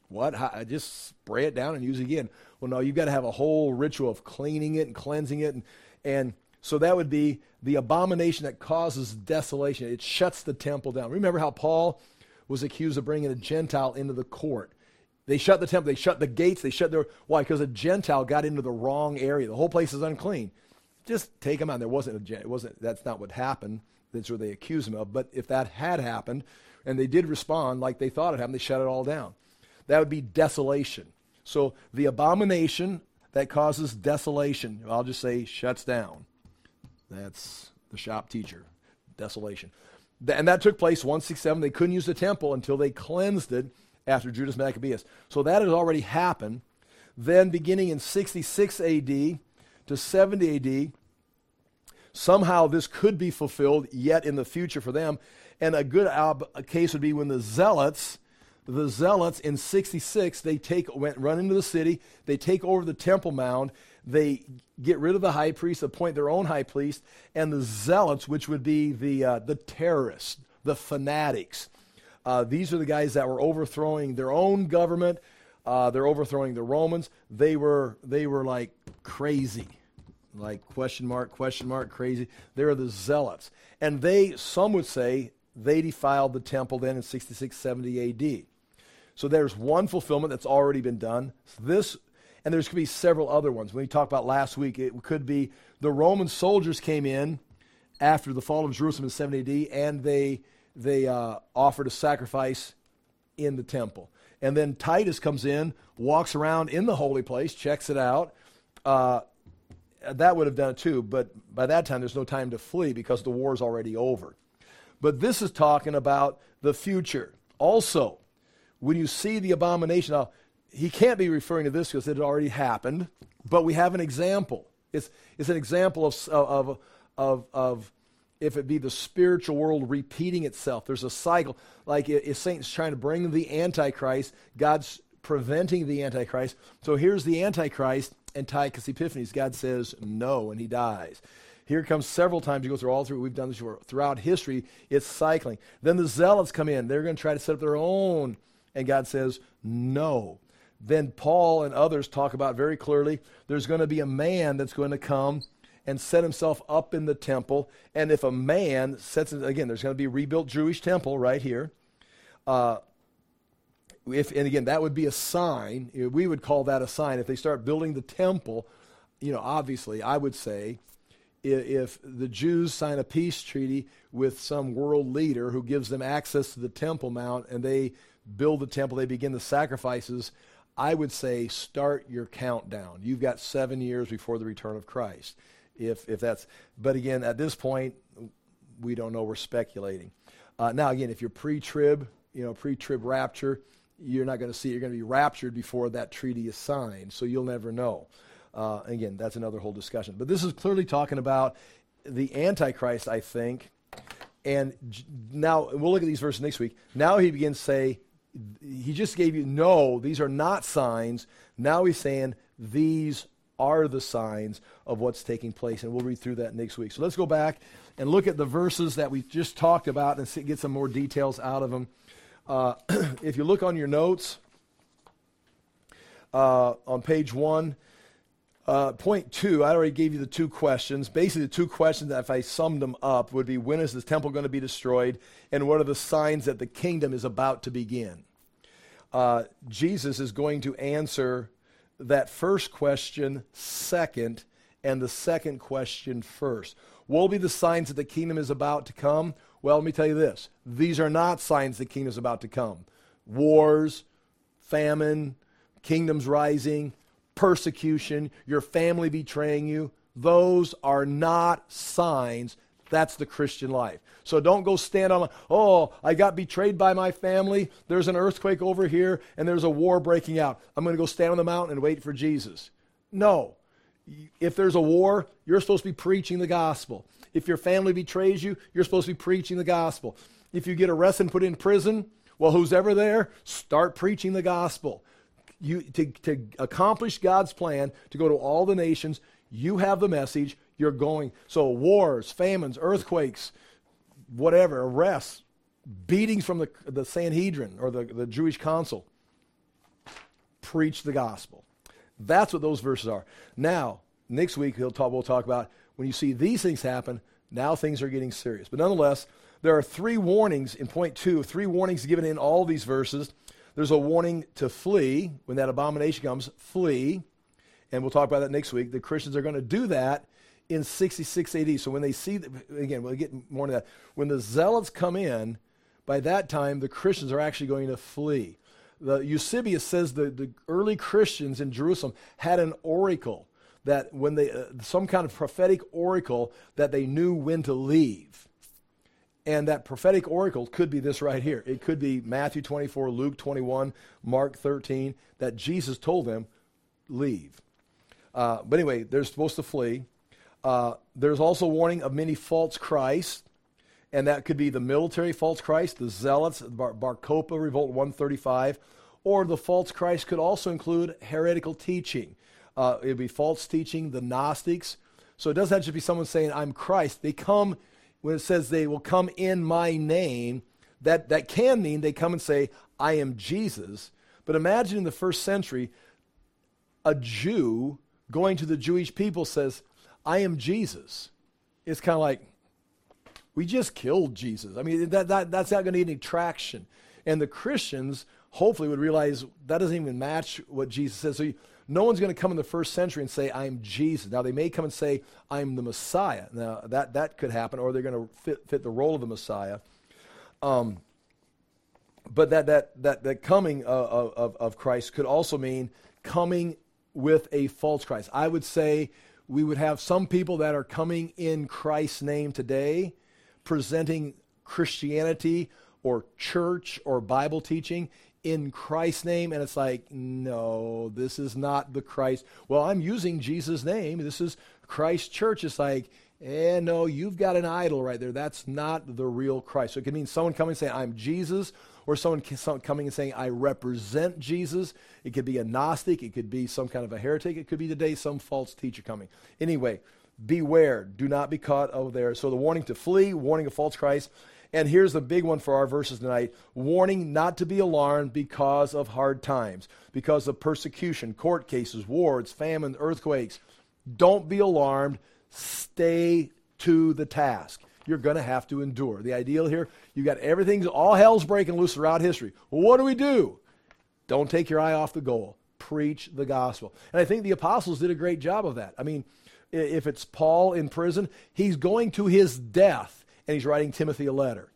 what? How, just spray it down and use it again. Well, no, you've got to have a whole ritual of cleaning it and cleansing it. And, and so that would be the abomination that causes desolation. It shuts the temple down. Remember how Paul was accused of bringing a Gentile into the court. They shut the temple, they shut the gates, they shut their. Why? Because a Gentile got into the wrong area. The whole place is unclean. Just take him out. There wasn't a, it wasn't, that's not what happened. That's what they accused him of. But if that had happened, and they did respond like they thought it happened, they shut it all down. That would be desolation. So the abomination that causes desolation, I'll just say shuts down. That's the shop teacher. Desolation. And that took place 167. They couldn't use the temple until they cleansed it after Judas Maccabeus. So that has already happened. Then, beginning in 66 AD to 70 AD, somehow this could be fulfilled yet in the future for them. And a good a case would be when the Zealots, the Zealots in 66, they take went run into the city, they take over the Temple Mount, they get rid of the high priest, appoint their own high priest, and the zealots, which would be the, uh, the terrorists, the fanatics. Uh, these are the guys that were overthrowing their own government. Uh, they're overthrowing the Romans. They were, they were like crazy, like question mark, question mark, crazy. They're the zealots. And they, some would say, they defiled the temple then in 66, 70 AD. So there's one fulfillment that's already been done. This and there's to be several other ones. When we talked about last week, it could be the Roman soldiers came in after the fall of Jerusalem in 70 AD, and they they uh, offered a sacrifice in the temple. And then Titus comes in, walks around in the holy place, checks it out. Uh, that would have done it too, but by that time there's no time to flee because the war is already over. But this is talking about the future. Also, when you see the abomination, now he can't be referring to this because it had already happened, but we have an example. It's, it's an example of, of, of, of if it be the spiritual world repeating itself. There's a cycle. Like if Satan's trying to bring the Antichrist, God's preventing the Antichrist. So here's the Antichrist, Antiochus Epiphanes. God says no, and he dies. Here comes several times. You go through all through. We've done this throughout history. It's cycling. Then the zealots come in. They're going to try to set up their own, and God says no then Paul and others talk about very clearly there's going to be a man that's going to come and set himself up in the temple. And if a man sets again, there's going to be a rebuilt Jewish temple right here. Uh, if, and again, that would be a sign. We would call that a sign. If they start building the temple, you know, obviously, I would say if the Jews sign a peace treaty with some world leader who gives them access to the Temple Mount and they build the temple, they begin the sacrifices, I would say start your countdown. You've got seven years before the return of Christ. If, if that's, but again, at this point, we don't know. We're speculating. Uh, now, again, if you're pre-trib, you know, pre-trib rapture, you're not going to see it. You're going to be raptured before that treaty is signed, so you'll never know. Uh, again, that's another whole discussion. But this is clearly talking about the Antichrist, I think. And now we'll look at these verses next week. Now he begins to say, he just gave you, no, these are not signs. Now he's saying these are the signs of what's taking place. And we'll read through that next week. So let's go back and look at the verses that we just talked about and see, get some more details out of them. Uh, [CLEARS THROAT] if you look on your notes uh, on page one, uh, point two, I already gave you the two questions. Basically, the two questions, that if I summed them up, would be when is the temple going to be destroyed, and what are the signs that the kingdom is about to begin? Uh, Jesus is going to answer that first question second, and the second question first. What Will be the signs that the kingdom is about to come? Well, let me tell you this. These are not signs the kingdom is about to come. Wars, famine, kingdoms rising, persecution, your family betraying you. Those are not signs. That's the Christian life. So don't go stand on, oh, I got betrayed by my family. There's an earthquake over here and there's a war breaking out. I'm going to go stand on the mountain and wait for Jesus. No. If there's a war, you're supposed to be preaching the gospel. If your family betrays you, you're supposed to be preaching the gospel. If you get arrested and put in prison, well, who's ever there, start preaching the gospel. You, to, to accomplish God's plan, to go to all the nations, you have the message, you're going. So, wars, famines, earthquakes, whatever, arrests, beatings from the, the Sanhedrin or the, the Jewish council. Preach the gospel. That's what those verses are. Now, next week he'll talk, we'll talk about when you see these things happen, now things are getting serious. But nonetheless, there are three warnings in point two, three warnings given in all these verses. There's a warning to flee when that abomination comes, flee. And we'll talk about that next week. The Christians are going to do that in 66 AD. So when they see, the, again, we'll get more into that. When the zealots come in, by that time, the Christians are actually going to flee. The Eusebius says the, the early Christians in Jerusalem had an oracle that when they, uh, some kind of prophetic oracle that they knew when to leave. And that prophetic oracle could be this right here. It could be Matthew 24, Luke 21, Mark 13, that Jesus told them, leave. Uh, but anyway, they're supposed to flee. Uh, there's also warning of many false Christs, and that could be the military false Christ, the zealots, Bar, Bar Revolt 135, or the false Christ could also include heretical teaching. Uh, it would be false teaching, the Gnostics. So it doesn't have to be someone saying, I'm Christ. They come, when it says they will come in my name, that, that can mean they come and say, I am Jesus. But imagine in the first century, a Jew going to the Jewish people says, I am Jesus. It's kind of like, we just killed Jesus. I mean, that, that, that's not going to need any traction. And the Christians hopefully would realize that doesn't even match what Jesus says. So you, no one's going to come in the first century and say, I'm Jesus. Now, they may come and say, I'm the Messiah. Now, that, that could happen, or they're going to fit, fit the role of the Messiah. Um, but that, that, that, that coming of, of, of Christ could also mean coming with a false Christ. I would say we would have some people that are coming in Christ's name today, presenting Christianity or church or Bible teaching in Christ's name. And it's like, no, this is not the Christ. Well, I'm using Jesus' name. This is Christ Church. It's like, eh, no, you've got an idol right there. That's not the real Christ. So it could mean someone coming and saying, I'm Jesus, or someone coming and saying, I represent Jesus. It could be a Gnostic. It could be some kind of a heretic. It could be today some false teacher coming. Anyway, beware. Do not be caught over there. So the warning to flee, warning of false Christ. And here's the big one for our verses tonight warning not to be alarmed because of hard times, because of persecution, court cases, wars, famine, earthquakes. Don't be alarmed. Stay to the task. You're going to have to endure. The ideal here, you got everything's all hell's breaking loose throughout history. Well, what do we do? Don't take your eye off the goal. Preach the gospel. And I think the apostles did a great job of that. I mean, if it's Paul in prison, he's going to his death and he's writing Timothy a letter.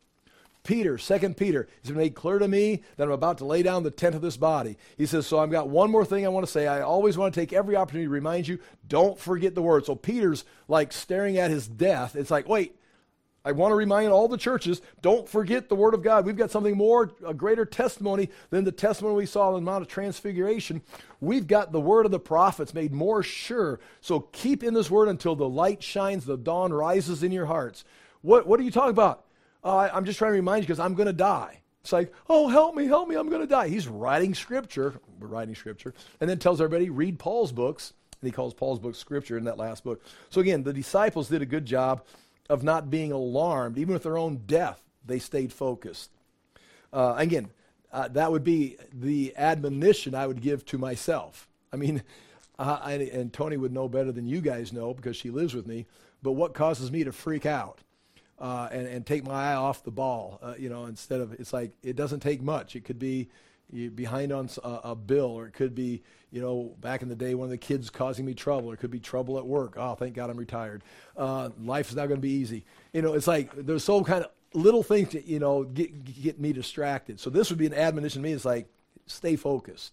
Peter, Second Peter, has been made clear to me that I'm about to lay down the tent of this body. He says, So I've got one more thing I want to say. I always want to take every opportunity to remind you, don't forget the word. So Peter's like staring at his death. It's like, wait, I want to remind all the churches, don't forget the word of God. We've got something more, a greater testimony than the testimony we saw on the Mount of Transfiguration. We've got the word of the prophets made more sure. So keep in this word until the light shines, the dawn rises in your hearts. What, what are you talking about? Uh, I'm just trying to remind you because I'm going to die. It's like, oh, help me, help me, I'm going to die. He's writing scripture, writing scripture, and then tells everybody, read Paul's books. And he calls Paul's book scripture in that last book. So again, the disciples did a good job of not being alarmed. Even with their own death, they stayed focused. Uh, again, uh, that would be the admonition I would give to myself. I mean, [LAUGHS] I, and Tony would know better than you guys know because she lives with me, but what causes me to freak out? uh, and, and take my eye off the ball. Uh, you know, instead of it's like it doesn't take much. It could be behind on a, a, bill, or it could be, you know, back in the day, one of the kids causing me trouble, or it could be trouble at work. Oh, thank God I'm retired. Uh, life is not going to be easy. You know, it's like there's so kind of little things that, you know, get, get me distracted. So this would be an admonition to me. It's like, stay focused.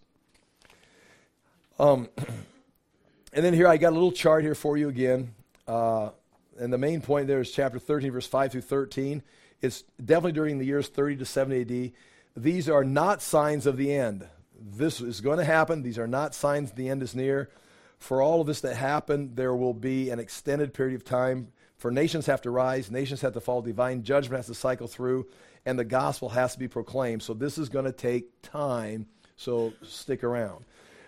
Um, [CLEARS THROAT] and then here I got a little chart here for you again. Uh, and the main point there is chapter 13, verse 5 through 13. It's definitely during the years 30 to 70 AD. These are not signs of the end. This is going to happen. These are not signs the end is near. For all of this to happen, there will be an extended period of time. For nations have to rise, nations have to fall, divine judgment has to cycle through, and the gospel has to be proclaimed. So this is going to take time. So stick around.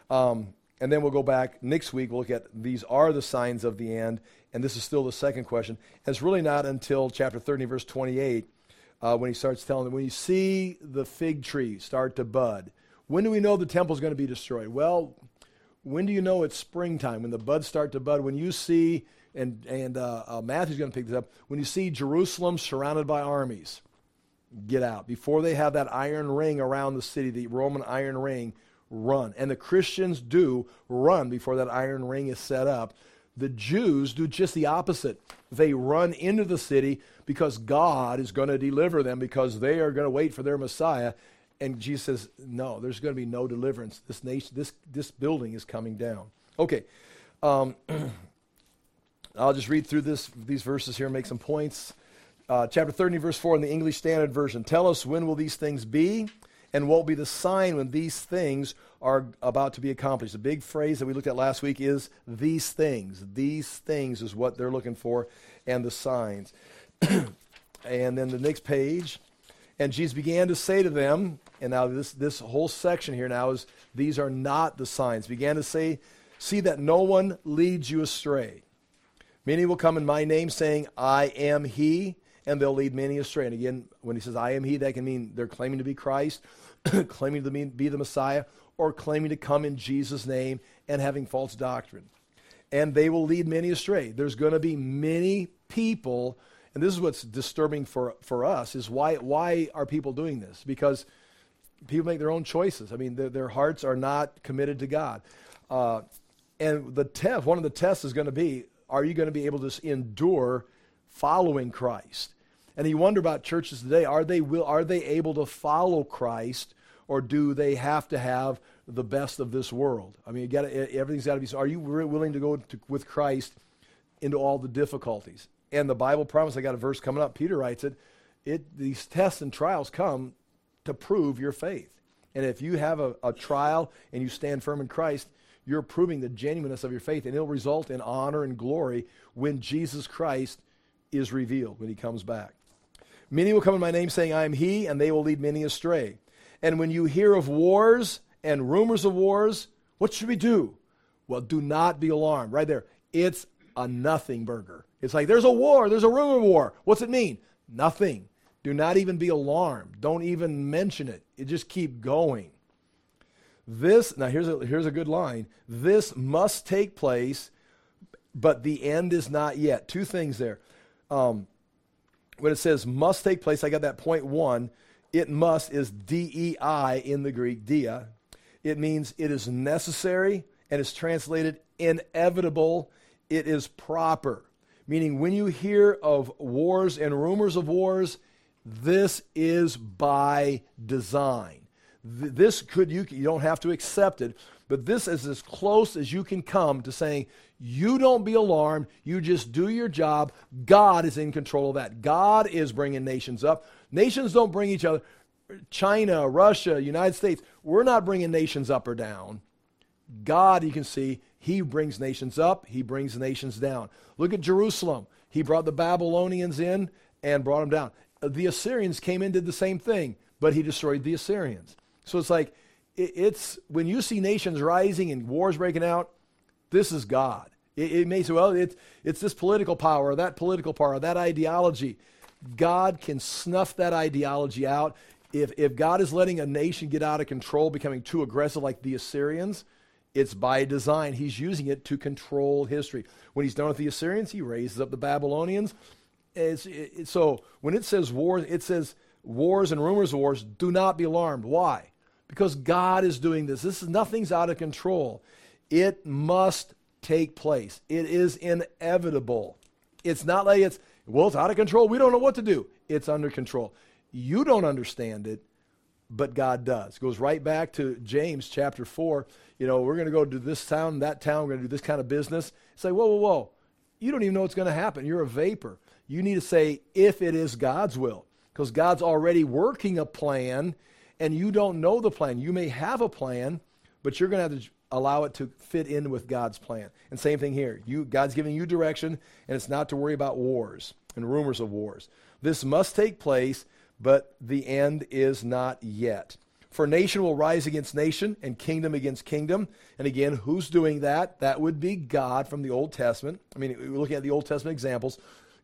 Um, and then we'll go back next week. We'll look at these are the signs of the end. And this is still the second question. And it's really not until chapter 30, verse 28, uh, when he starts telling them, when you see the fig tree start to bud, when do we know the temple is going to be destroyed? Well, when do you know it's springtime? When the buds start to bud? When you see, and, and uh, uh, Matthew's going to pick this up, when you see Jerusalem surrounded by armies, get out. Before they have that iron ring around the city, the Roman iron ring, run. And the Christians do run before that iron ring is set up. The Jews do just the opposite. They run into the city because God is going to deliver them because they are going to wait for their Messiah. And Jesus says, No, there's going to be no deliverance. This nation, this, this building is coming down. Okay. Um, [CLEARS THROAT] I'll just read through this, these verses here and make some points. Uh, chapter 30, verse 4 in the English Standard Version. Tell us when will these things be? And what will be the sign when these things are about to be accomplished. The big phrase that we looked at last week is these things. These things is what they're looking for, and the signs. [CLEARS THROAT] and then the next page, and Jesus began to say to them, and now this, this whole section here now is these are not the signs. Began to say, see that no one leads you astray. Many will come in my name saying, I am he, and they'll lead many astray. And again, when he says, I am he, that can mean they're claiming to be Christ [CLEARS THROAT] claiming to be the Messiah or claiming to come in Jesus' name and having false doctrine. And they will lead many astray. There's going to be many people, and this is what's disturbing for, for us, is why, why are people doing this? Because people make their own choices. I mean, their, their hearts are not committed to God. Uh, and the test, one of the tests is going to be, are you going to be able to endure following Christ? And you wonder about churches today, are they, will, are they able to follow Christ or do they have to have the best of this world? I mean, you gotta, everything's got to be. So. Are you willing to go to, with Christ into all the difficulties? And the Bible promises. I got a verse coming up. Peter writes it. It these tests and trials come to prove your faith. And if you have a, a trial and you stand firm in Christ, you're proving the genuineness of your faith, and it'll result in honor and glory when Jesus Christ is revealed when He comes back. Many will come in my name saying, I am He, and they will lead many astray. And when you hear of wars and rumors of wars, what should we do? Well, do not be alarmed. Right there. It's a nothing burger. It's like there's a war, there's a rumor of war. What's it mean? Nothing. Do not even be alarmed. Don't even mention it. You just keep going. This, now here's a, here's a good line. This must take place, but the end is not yet. Two things there. Um, when it says must take place, I got that point one. It must is D E I in the Greek, dia. It means it is necessary and is translated inevitable. It is proper. Meaning, when you hear of wars and rumors of wars, this is by design. This could, you, you don't have to accept it, but this is as close as you can come to saying, you don't be alarmed. You just do your job. God is in control of that. God is bringing nations up. Nations don't bring each other. China, Russia, United States, we're not bringing nations up or down. God, you can see, He brings nations up, He brings nations down. Look at Jerusalem. He brought the Babylonians in and brought them down. The Assyrians came in, did the same thing, but He destroyed the Assyrians. So it's like, it's when you see nations rising and wars breaking out, this is God. It, it may say, well, it's, it's this political power, that political power, that ideology. God can snuff that ideology out. If, if God is letting a nation get out of control, becoming too aggressive like the Assyrians, it's by design. He's using it to control history. When he's done with the Assyrians, he raises up the Babylonians. It, so when it says wars, it says wars and rumors of wars, do not be alarmed. Why? because God is doing this. This is nothing's out of control. It must take place. It is inevitable. It's not like it's well, it's out of control. We don't know what to do. It's under control. You don't understand it, but God does. Goes right back to James chapter 4. You know, we're going to go to this town, that town, we're going to do this kind of business. Say, whoa, whoa, whoa. You don't even know what's going to happen. You're a vapor. You need to say, if it is God's will, because God's already working a plan and you don't know the plan. You may have a plan, but you're going to have to allow it to fit in with God's plan. And same thing here. You, God's giving you direction, and it's not to worry about wars and rumors of wars. This must take place, but the end is not yet. For nation will rise against nation and kingdom against kingdom. And again, who's doing that? That would be God from the Old Testament. I mean, we're looking at the Old Testament examples.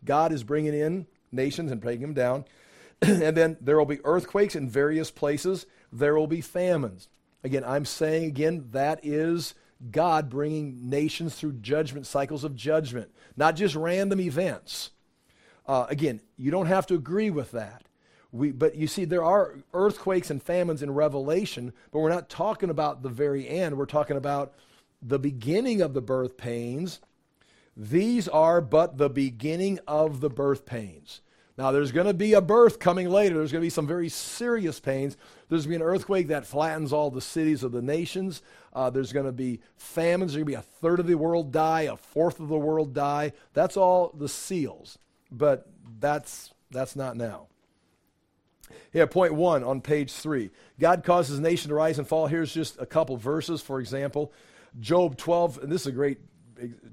God is bringing in nations and breaking them down. [CLEARS THROAT] and then there will be earthquakes in various places. There will be famines. Again, I'm saying again, that is God bringing nations through judgment, cycles of judgment, not just random events. Uh, again, you don't have to agree with that. We, but you see, there are earthquakes and famines in Revelation, but we're not talking about the very end. We're talking about the beginning of the birth pains. These are but the beginning of the birth pains. Now, there's going to be a birth coming later. There's going to be some very serious pains. There's going to be an earthquake that flattens all the cities of the nations. Uh, there's going to be famines. There's going to be a third of the world die, a fourth of the world die. That's all the seals. But that's, that's not now. Yeah, point one on page three. God causes a nation to rise and fall. Here's just a couple verses, for example. Job 12, and this is a great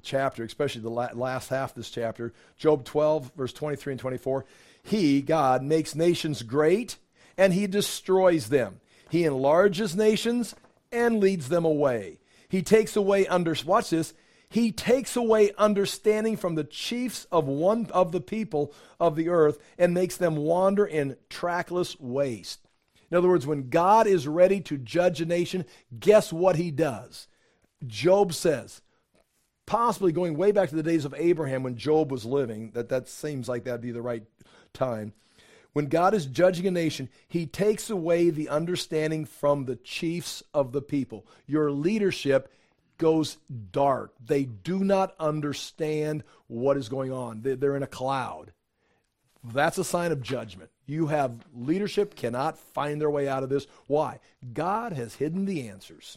chapter, especially the last half of this chapter. Job 12, verse 23 and 24. He, God, makes nations great and he destroys them. He enlarges nations and leads them away. He takes away under watch this. He takes away understanding from the chiefs of one of the people of the earth and makes them wander in trackless waste. In other words, when God is ready to judge a nation, guess what he does? Job says, possibly going way back to the days of Abraham when Job was living, that that seems like that'd be the right time. When God is judging a nation, he takes away the understanding from the chiefs of the people. Your leadership goes dark. They do not understand what is going on. They're in a cloud. That's a sign of judgment. You have leadership cannot find their way out of this. Why? God has hidden the answers.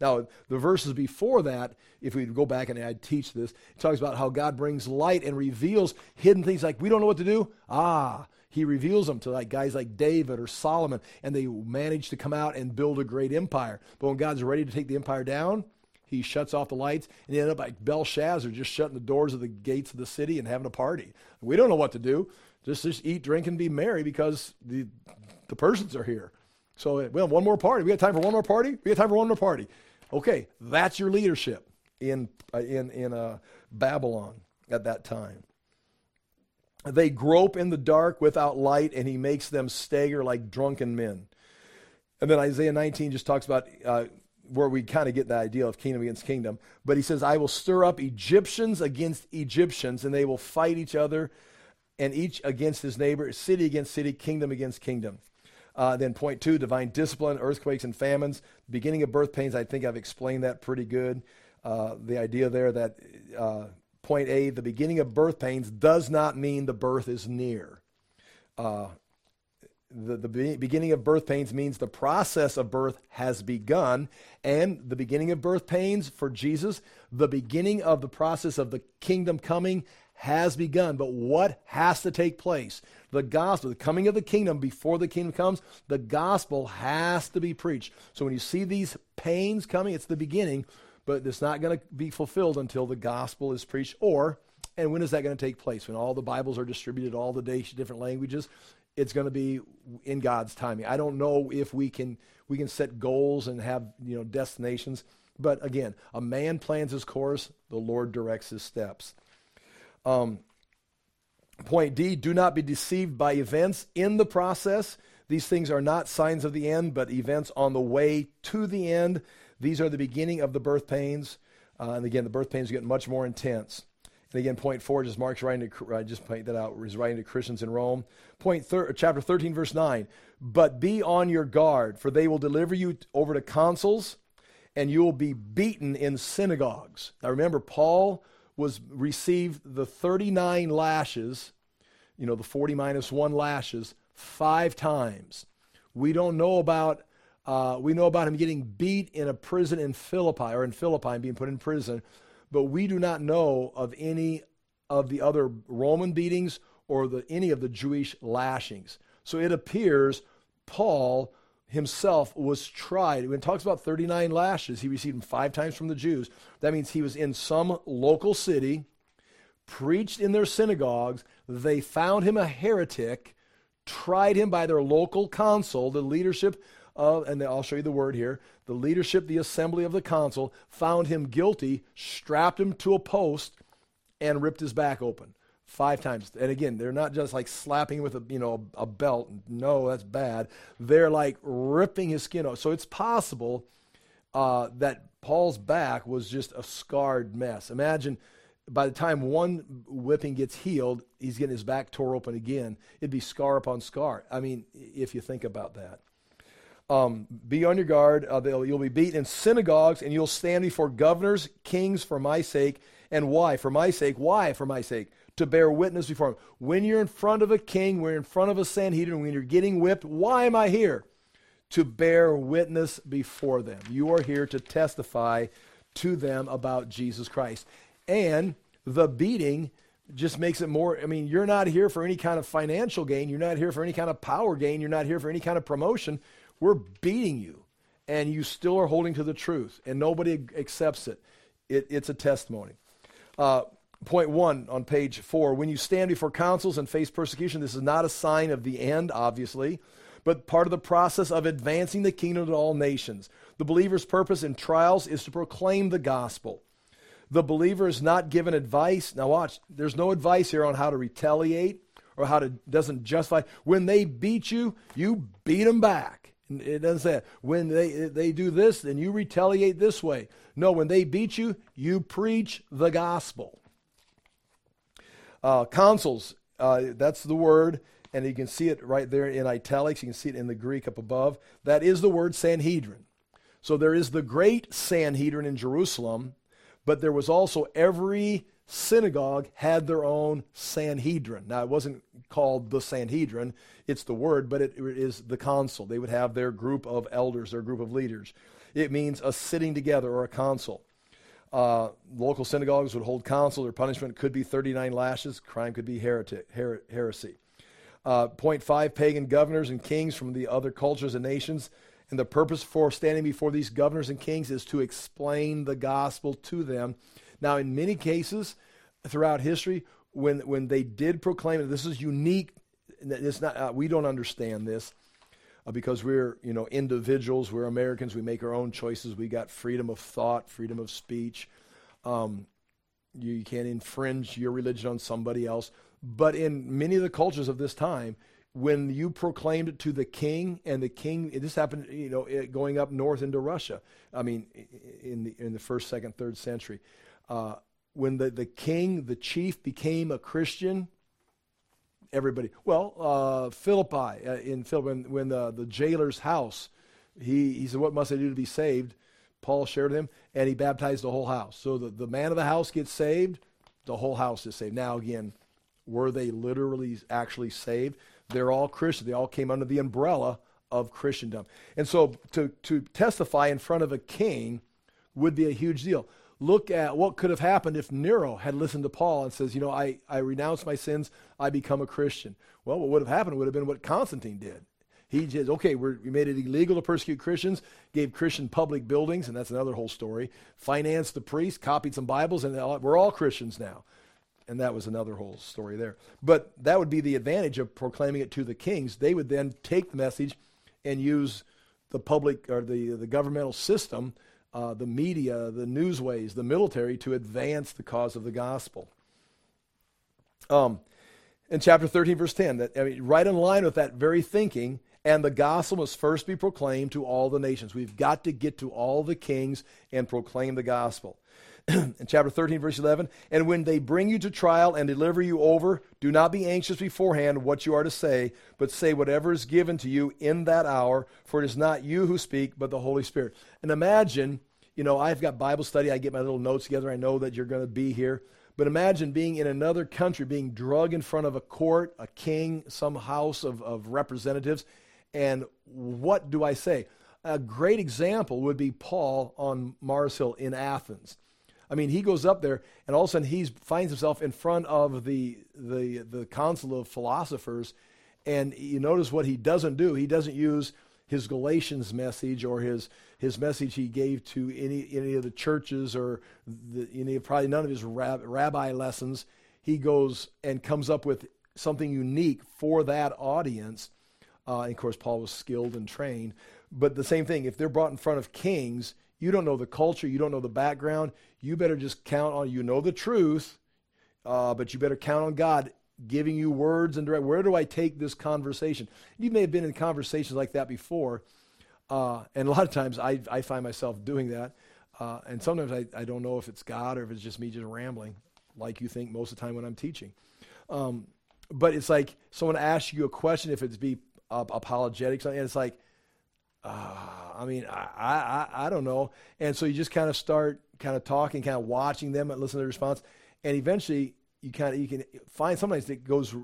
Now, the verses before that, if we go back and I teach this, it talks about how God brings light and reveals hidden things like we don't know what to do. Ah, he reveals them to like guys like David or Solomon, and they manage to come out and build a great empire. But when God's ready to take the empire down, he shuts off the lights, and you end up like Belshazzar, just shutting the doors of the gates of the city and having a party. We don't know what to do. Just, just eat, drink, and be merry because the, the Persians are here. So, well, one more party. We got time for one more party? We got time for one more party. Okay, that's your leadership in, uh, in, in uh, Babylon at that time. They grope in the dark without light, and he makes them stagger like drunken men. And then Isaiah 19 just talks about uh, where we kind of get the idea of kingdom against kingdom. But he says, I will stir up Egyptians against Egyptians, and they will fight each other, and each against his neighbor, city against city, kingdom against kingdom. Uh, then point two, divine discipline, earthquakes and famines. Beginning of birth pains, I think I've explained that pretty good. Uh, the idea there that uh, point A, the beginning of birth pains does not mean the birth is near. Uh, the, the be- beginning of birth pains means the process of birth has begun. And the beginning of birth pains for Jesus, the beginning of the process of the kingdom coming has begun. But what has to take place? The gospel, the coming of the kingdom before the kingdom comes, the gospel has to be preached. So when you see these pains coming, it's the beginning, but it's not going to be fulfilled until the gospel is preached. Or, and when is that going to take place? When all the Bibles are distributed, all the different languages? it's going to be in God's timing. I don't know if we can we can set goals and have you know destinations, but again, a man plans his course, the Lord directs his steps. Um, point D: Do not be deceived by events in the process. These things are not signs of the end, but events on the way to the end. These are the beginning of the birth pains, uh, and again, the birth pains get much more intense. And again, point four, just Mark's writing to, I just point that out, he's writing to Christians in Rome. Point thir- chapter 13, verse 9. But be on your guard, for they will deliver you over to councils, and you will be beaten in synagogues. Now remember, Paul was received the 39 lashes, you know, the 40 minus one lashes, five times. We don't know about uh, we know about him getting beat in a prison in Philippi or in Philippi and being put in prison, but we do not know of any of the other Roman beatings or the, any of the Jewish lashings. So it appears Paul himself was tried. When it talks about 39 lashes, he received them five times from the Jews. That means he was in some local city, preached in their synagogues. They found him a heretic, tried him by their local council, the leadership of, and I'll show you the word here, the leadership, the assembly of the council, found him guilty, strapped him to a post, and ripped his back open five times. And again, they're not just like slapping with a you know a belt. No, that's bad. They're like ripping his skin off. So it's possible uh, that Paul's back was just a scarred mess. Imagine by the time one whipping gets healed, he's getting his back tore open again. It'd be scar upon scar. I mean, if you think about that. Um, be on your guard. Uh, you'll be beaten in synagogues, and you'll stand before governors, kings for my sake. And why? For my sake. Why? For my sake. To bear witness before him. When you're in front of a king, you're in front of a Sanhedrin, when you're getting whipped, why am I here? To bear witness before them. You are here to testify to them about Jesus Christ. And the beating just makes it more. I mean, you're not here for any kind of financial gain. You're not here for any kind of power gain. You're not here for any kind of promotion. We're beating you, and you still are holding to the truth, and nobody accepts it. it it's a testimony. Uh, point one on page four when you stand before councils and face persecution, this is not a sign of the end, obviously, but part of the process of advancing the kingdom to all nations. The believer's purpose in trials is to proclaim the gospel. The believer is not given advice. Now, watch, there's no advice here on how to retaliate or how to doesn't justify. When they beat you, you beat them back. It doesn't say when they they do this, then you retaliate this way. No, when they beat you, you preach the gospel. Uh, councils, uh, that's the word, and you can see it right there in italics. You can see it in the Greek up above. That is the word Sanhedrin. So there is the great Sanhedrin in Jerusalem, but there was also every synagogue had their own Sanhedrin. Now, it wasn't called the Sanhedrin, it's the word, but it, it is the council. They would have their group of elders, their group of leaders. It means a sitting together or a council. Uh, local synagogues would hold council. Their punishment could be 39 lashes. Crime could be heretic, her- heresy. Uh, point five, pagan governors and kings from the other cultures and nations. And the purpose for standing before these governors and kings is to explain the gospel to them now, in many cases throughout history, when, when they did proclaim it, this is unique. It's not, uh, we don't understand this uh, because we're you know individuals. We're Americans. We make our own choices. We got freedom of thought, freedom of speech. Um, you, you can't infringe your religion on somebody else. But in many of the cultures of this time, when you proclaimed to the king and the king this happened you know going up north into russia i mean in the in the first second third century uh, when the, the king, the chief, became a Christian, everybody. Well, uh, Philippi, uh, in Philippi, when, when the, the jailer's house, he, he said, What must I do to be saved? Paul shared with him, and he baptized the whole house. So the, the man of the house gets saved, the whole house is saved. Now, again, were they literally actually saved? They're all Christians. They all came under the umbrella of Christendom. And so to, to testify in front of a king would be a huge deal look at what could have happened if Nero had listened to Paul and says, you know, I, I renounce my sins, I become a Christian. Well, what would have happened would have been what Constantine did. He says, okay, we made it illegal to persecute Christians, gave Christian public buildings, and that's another whole story, financed the priests, copied some Bibles, and we're all Christians now. And that was another whole story there. But that would be the advantage of proclaiming it to the kings. They would then take the message and use the public or the, the governmental system uh, the media, the newsways, the military to advance the cause of the gospel. Um, in chapter 13, verse 10, that I mean, right in line with that very thinking, and the gospel must first be proclaimed to all the nations. We've got to get to all the kings and proclaim the gospel. [CLEARS THROAT] in chapter 13, verse 11. And when they bring you to trial and deliver you over, do not be anxious beforehand what you are to say, but say whatever is given to you in that hour, for it is not you who speak, but the Holy Spirit. And imagine, you know, I've got Bible study, I get my little notes together, I know that you're going to be here. But imagine being in another country, being drug in front of a court, a king, some house of, of representatives, and what do I say? A great example would be Paul on Mars Hill in Athens. I mean, he goes up there, and all of a sudden he finds himself in front of the, the, the council of philosophers. And you notice what he doesn't do. He doesn't use his Galatians message or his, his message he gave to any, any of the churches or the, any, probably none of his rab, rabbi lessons. He goes and comes up with something unique for that audience. Uh, of course, Paul was skilled and trained. But the same thing, if they're brought in front of kings, you don't know the culture, you don't know the background. You better just count on, you know the truth, uh, but you better count on God giving you words and direct. Where do I take this conversation? You may have been in conversations like that before. Uh, and a lot of times I, I find myself doing that. Uh, and sometimes I, I don't know if it's God or if it's just me just rambling, like you think most of the time when I'm teaching. Um, but it's like someone asks you a question, if it's be uh, apologetics, and it's like, uh, I mean, I, I, I don't know. And so you just kind of start kind of talking, kind of watching them and listen to their response. And eventually you kind of, you can find sometimes it goes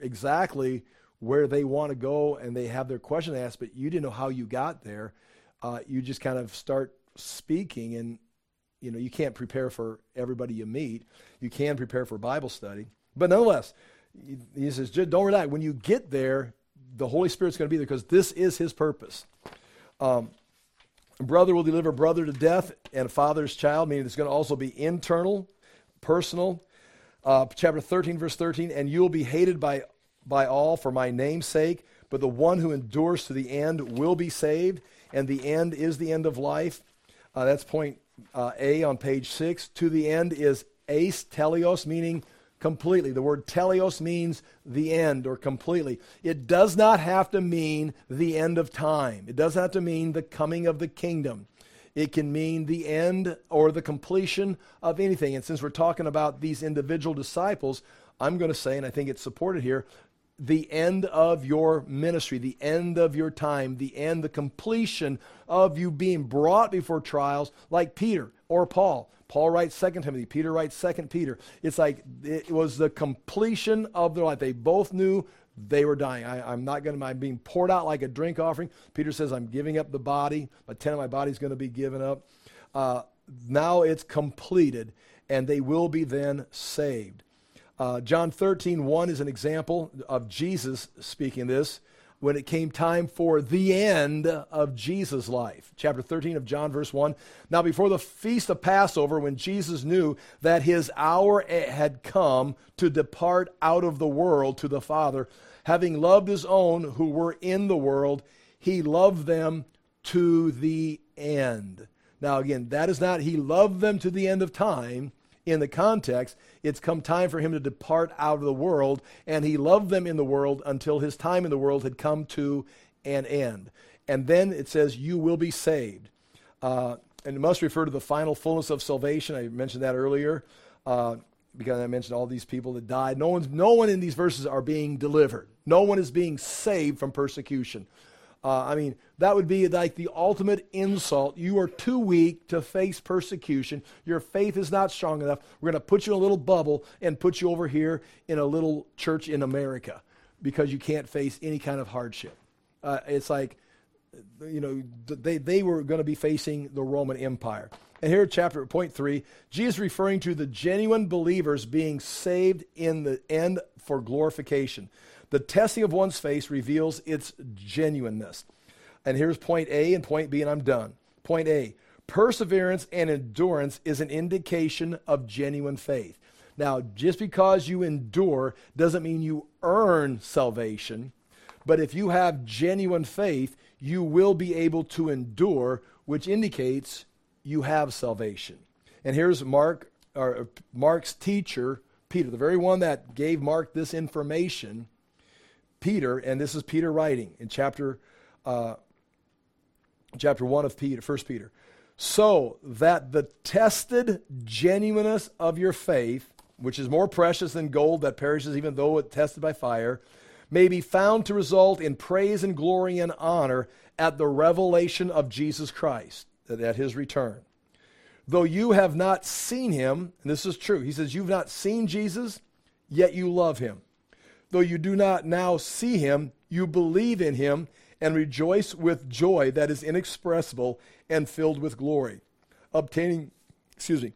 exactly where they want to go and they have their question asked, but you didn't know how you got there. Uh, you just kind of start speaking and, you know, you can't prepare for everybody you meet. You can prepare for Bible study. But nonetheless, he says, don't relax. When you get there, the Holy Spirit's going to be there because this is his purpose. Um, brother will deliver brother to death and a father's child, meaning it's going to also be internal, personal. Uh, chapter 13, verse 13, and you will be hated by, by all for my name's sake, but the one who endures to the end will be saved, and the end is the end of life. Uh, that's point uh, A on page 6. To the end is ace teleos, meaning completely. The word teleos means the end or completely. It does not have to mean the end of time, it doesn't have to mean the coming of the kingdom. It can mean the end or the completion of anything. And since we're talking about these individual disciples, I'm going to say, and I think it's supported here, the end of your ministry, the end of your time, the end, the completion of you being brought before trials like Peter or Paul. Paul writes Second Timothy, Peter writes Second Peter. It's like it was the completion of their life. They both knew they were dying. I, am not going to, I'm being poured out like a drink offering. Peter says, I'm giving up the body. A tenth of my body is going to be given up. Uh, now it's completed, and they will be then saved. Uh, John 13, 1 is an example of Jesus speaking this when it came time for the end of Jesus' life. Chapter 13 of John, verse 1. Now, before the feast of Passover, when Jesus knew that his hour had come to depart out of the world to the Father, having loved his own who were in the world, he loved them to the end. Now, again, that is not he loved them to the end of time in the context, it's come time for him to depart out of the world, and he loved them in the world until his time in the world had come to an end. And then it says, You will be saved. Uh, and it must refer to the final fullness of salvation. I mentioned that earlier uh, because I mentioned all these people that died. No, one's, no one in these verses are being delivered, no one is being saved from persecution. Uh, I mean, that would be like the ultimate insult. You are too weak to face persecution. Your faith is not strong enough. We're going to put you in a little bubble and put you over here in a little church in America because you can't face any kind of hardship. Uh, it's like, you know, they, they were going to be facing the Roman Empire. And here, chapter point three, Jesus referring to the genuine believers being saved in the end for glorification. The testing of one's faith reveals its genuineness. And here's point A and point B, and I'm done. Point A perseverance and endurance is an indication of genuine faith. Now, just because you endure doesn't mean you earn salvation, but if you have genuine faith, you will be able to endure, which indicates you have salvation. And here's Mark, or Mark's teacher, Peter, the very one that gave Mark this information Peter, and this is Peter writing in chapter, uh, chapter 1 of Peter, First Peter. So that the tested genuineness of your faith, which is more precious than gold that perishes even though it tested by fire, may be found to result in praise and glory and honor at the revelation of Jesus Christ, at his return. Though you have not seen him, and this is true, he says, You've not seen Jesus, yet you love him. Though you do not now see him, you believe in him and rejoice with joy that is inexpressible and filled with glory, obtaining, excuse me,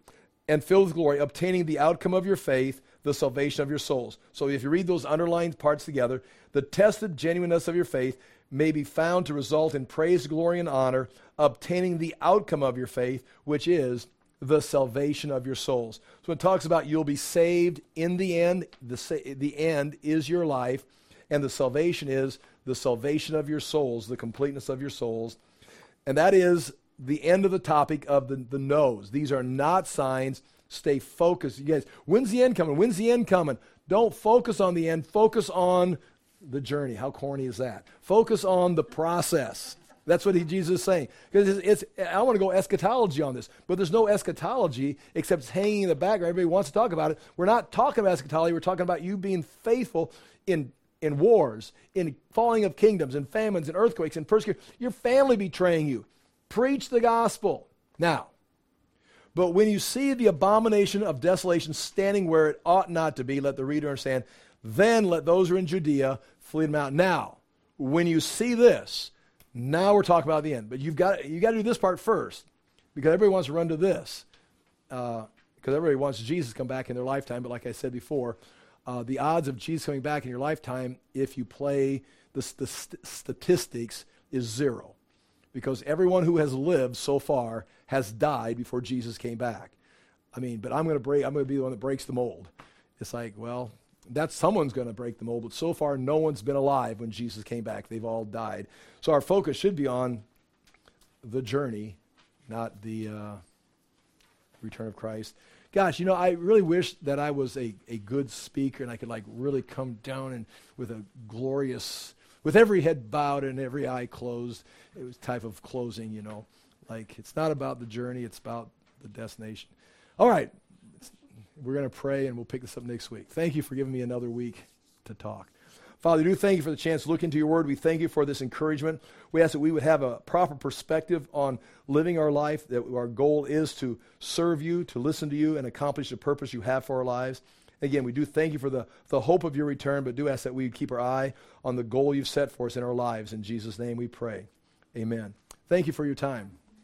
and filled with glory, obtaining the outcome of your faith, the salvation of your souls. So if you read those underlined parts together, the tested genuineness of your faith may be found to result in praise, glory, and honor, obtaining the outcome of your faith, which is the salvation of your souls. So it talks about you'll be saved in the end, the, the end is your life, and the salvation is the salvation of your souls, the completeness of your souls. And that is the end of the topic of the, the no's. These are not signs. Stay focused. You guys, when's the end coming? When's the end coming? Don't focus on the end. Focus on the journey. How corny is that? Focus on the process. That's what he, Jesus is saying. Because it's, it's, I want to go eschatology on this, but there's no eschatology except it's hanging in the background. Everybody wants to talk about it. We're not talking about eschatology. We're talking about you being faithful in in wars, in falling of kingdoms, in famines, in earthquakes, in persecution, your family betraying you. Preach the gospel. Now, but when you see the abomination of desolation standing where it ought not to be, let the reader understand, then let those who are in Judea flee them out. Now, when you see this, now we're talking about the end. But you've got, you got to do this part first because everybody wants to run to this. Because uh, everybody wants Jesus to come back in their lifetime. But like I said before, uh, the odds of Jesus coming back in your lifetime, if you play the, the st- statistics, is zero. Because everyone who has lived so far has died before Jesus came back. I mean, but I'm going to break. I'm going to be the one that breaks the mold. It's like, well, that's someone's going to break the mold, but so far no one's been alive when Jesus came back. They've all died. So our focus should be on the journey, not the uh, return of Christ gosh, you know, I really wish that I was a, a good speaker and I could like really come down and with a glorious, with every head bowed and every eye closed, it was type of closing, you know. Like it's not about the journey, it's about the destination. All right, we're going to pray and we'll pick this up next week. Thank you for giving me another week to talk. Father, we do thank you for the chance to look into your word. We thank you for this encouragement. We ask that we would have a proper perspective on living our life, that our goal is to serve you, to listen to you, and accomplish the purpose you have for our lives. Again, we do thank you for the, the hope of your return, but do ask that we keep our eye on the goal you've set for us in our lives. In Jesus' name we pray. Amen. Thank you for your time.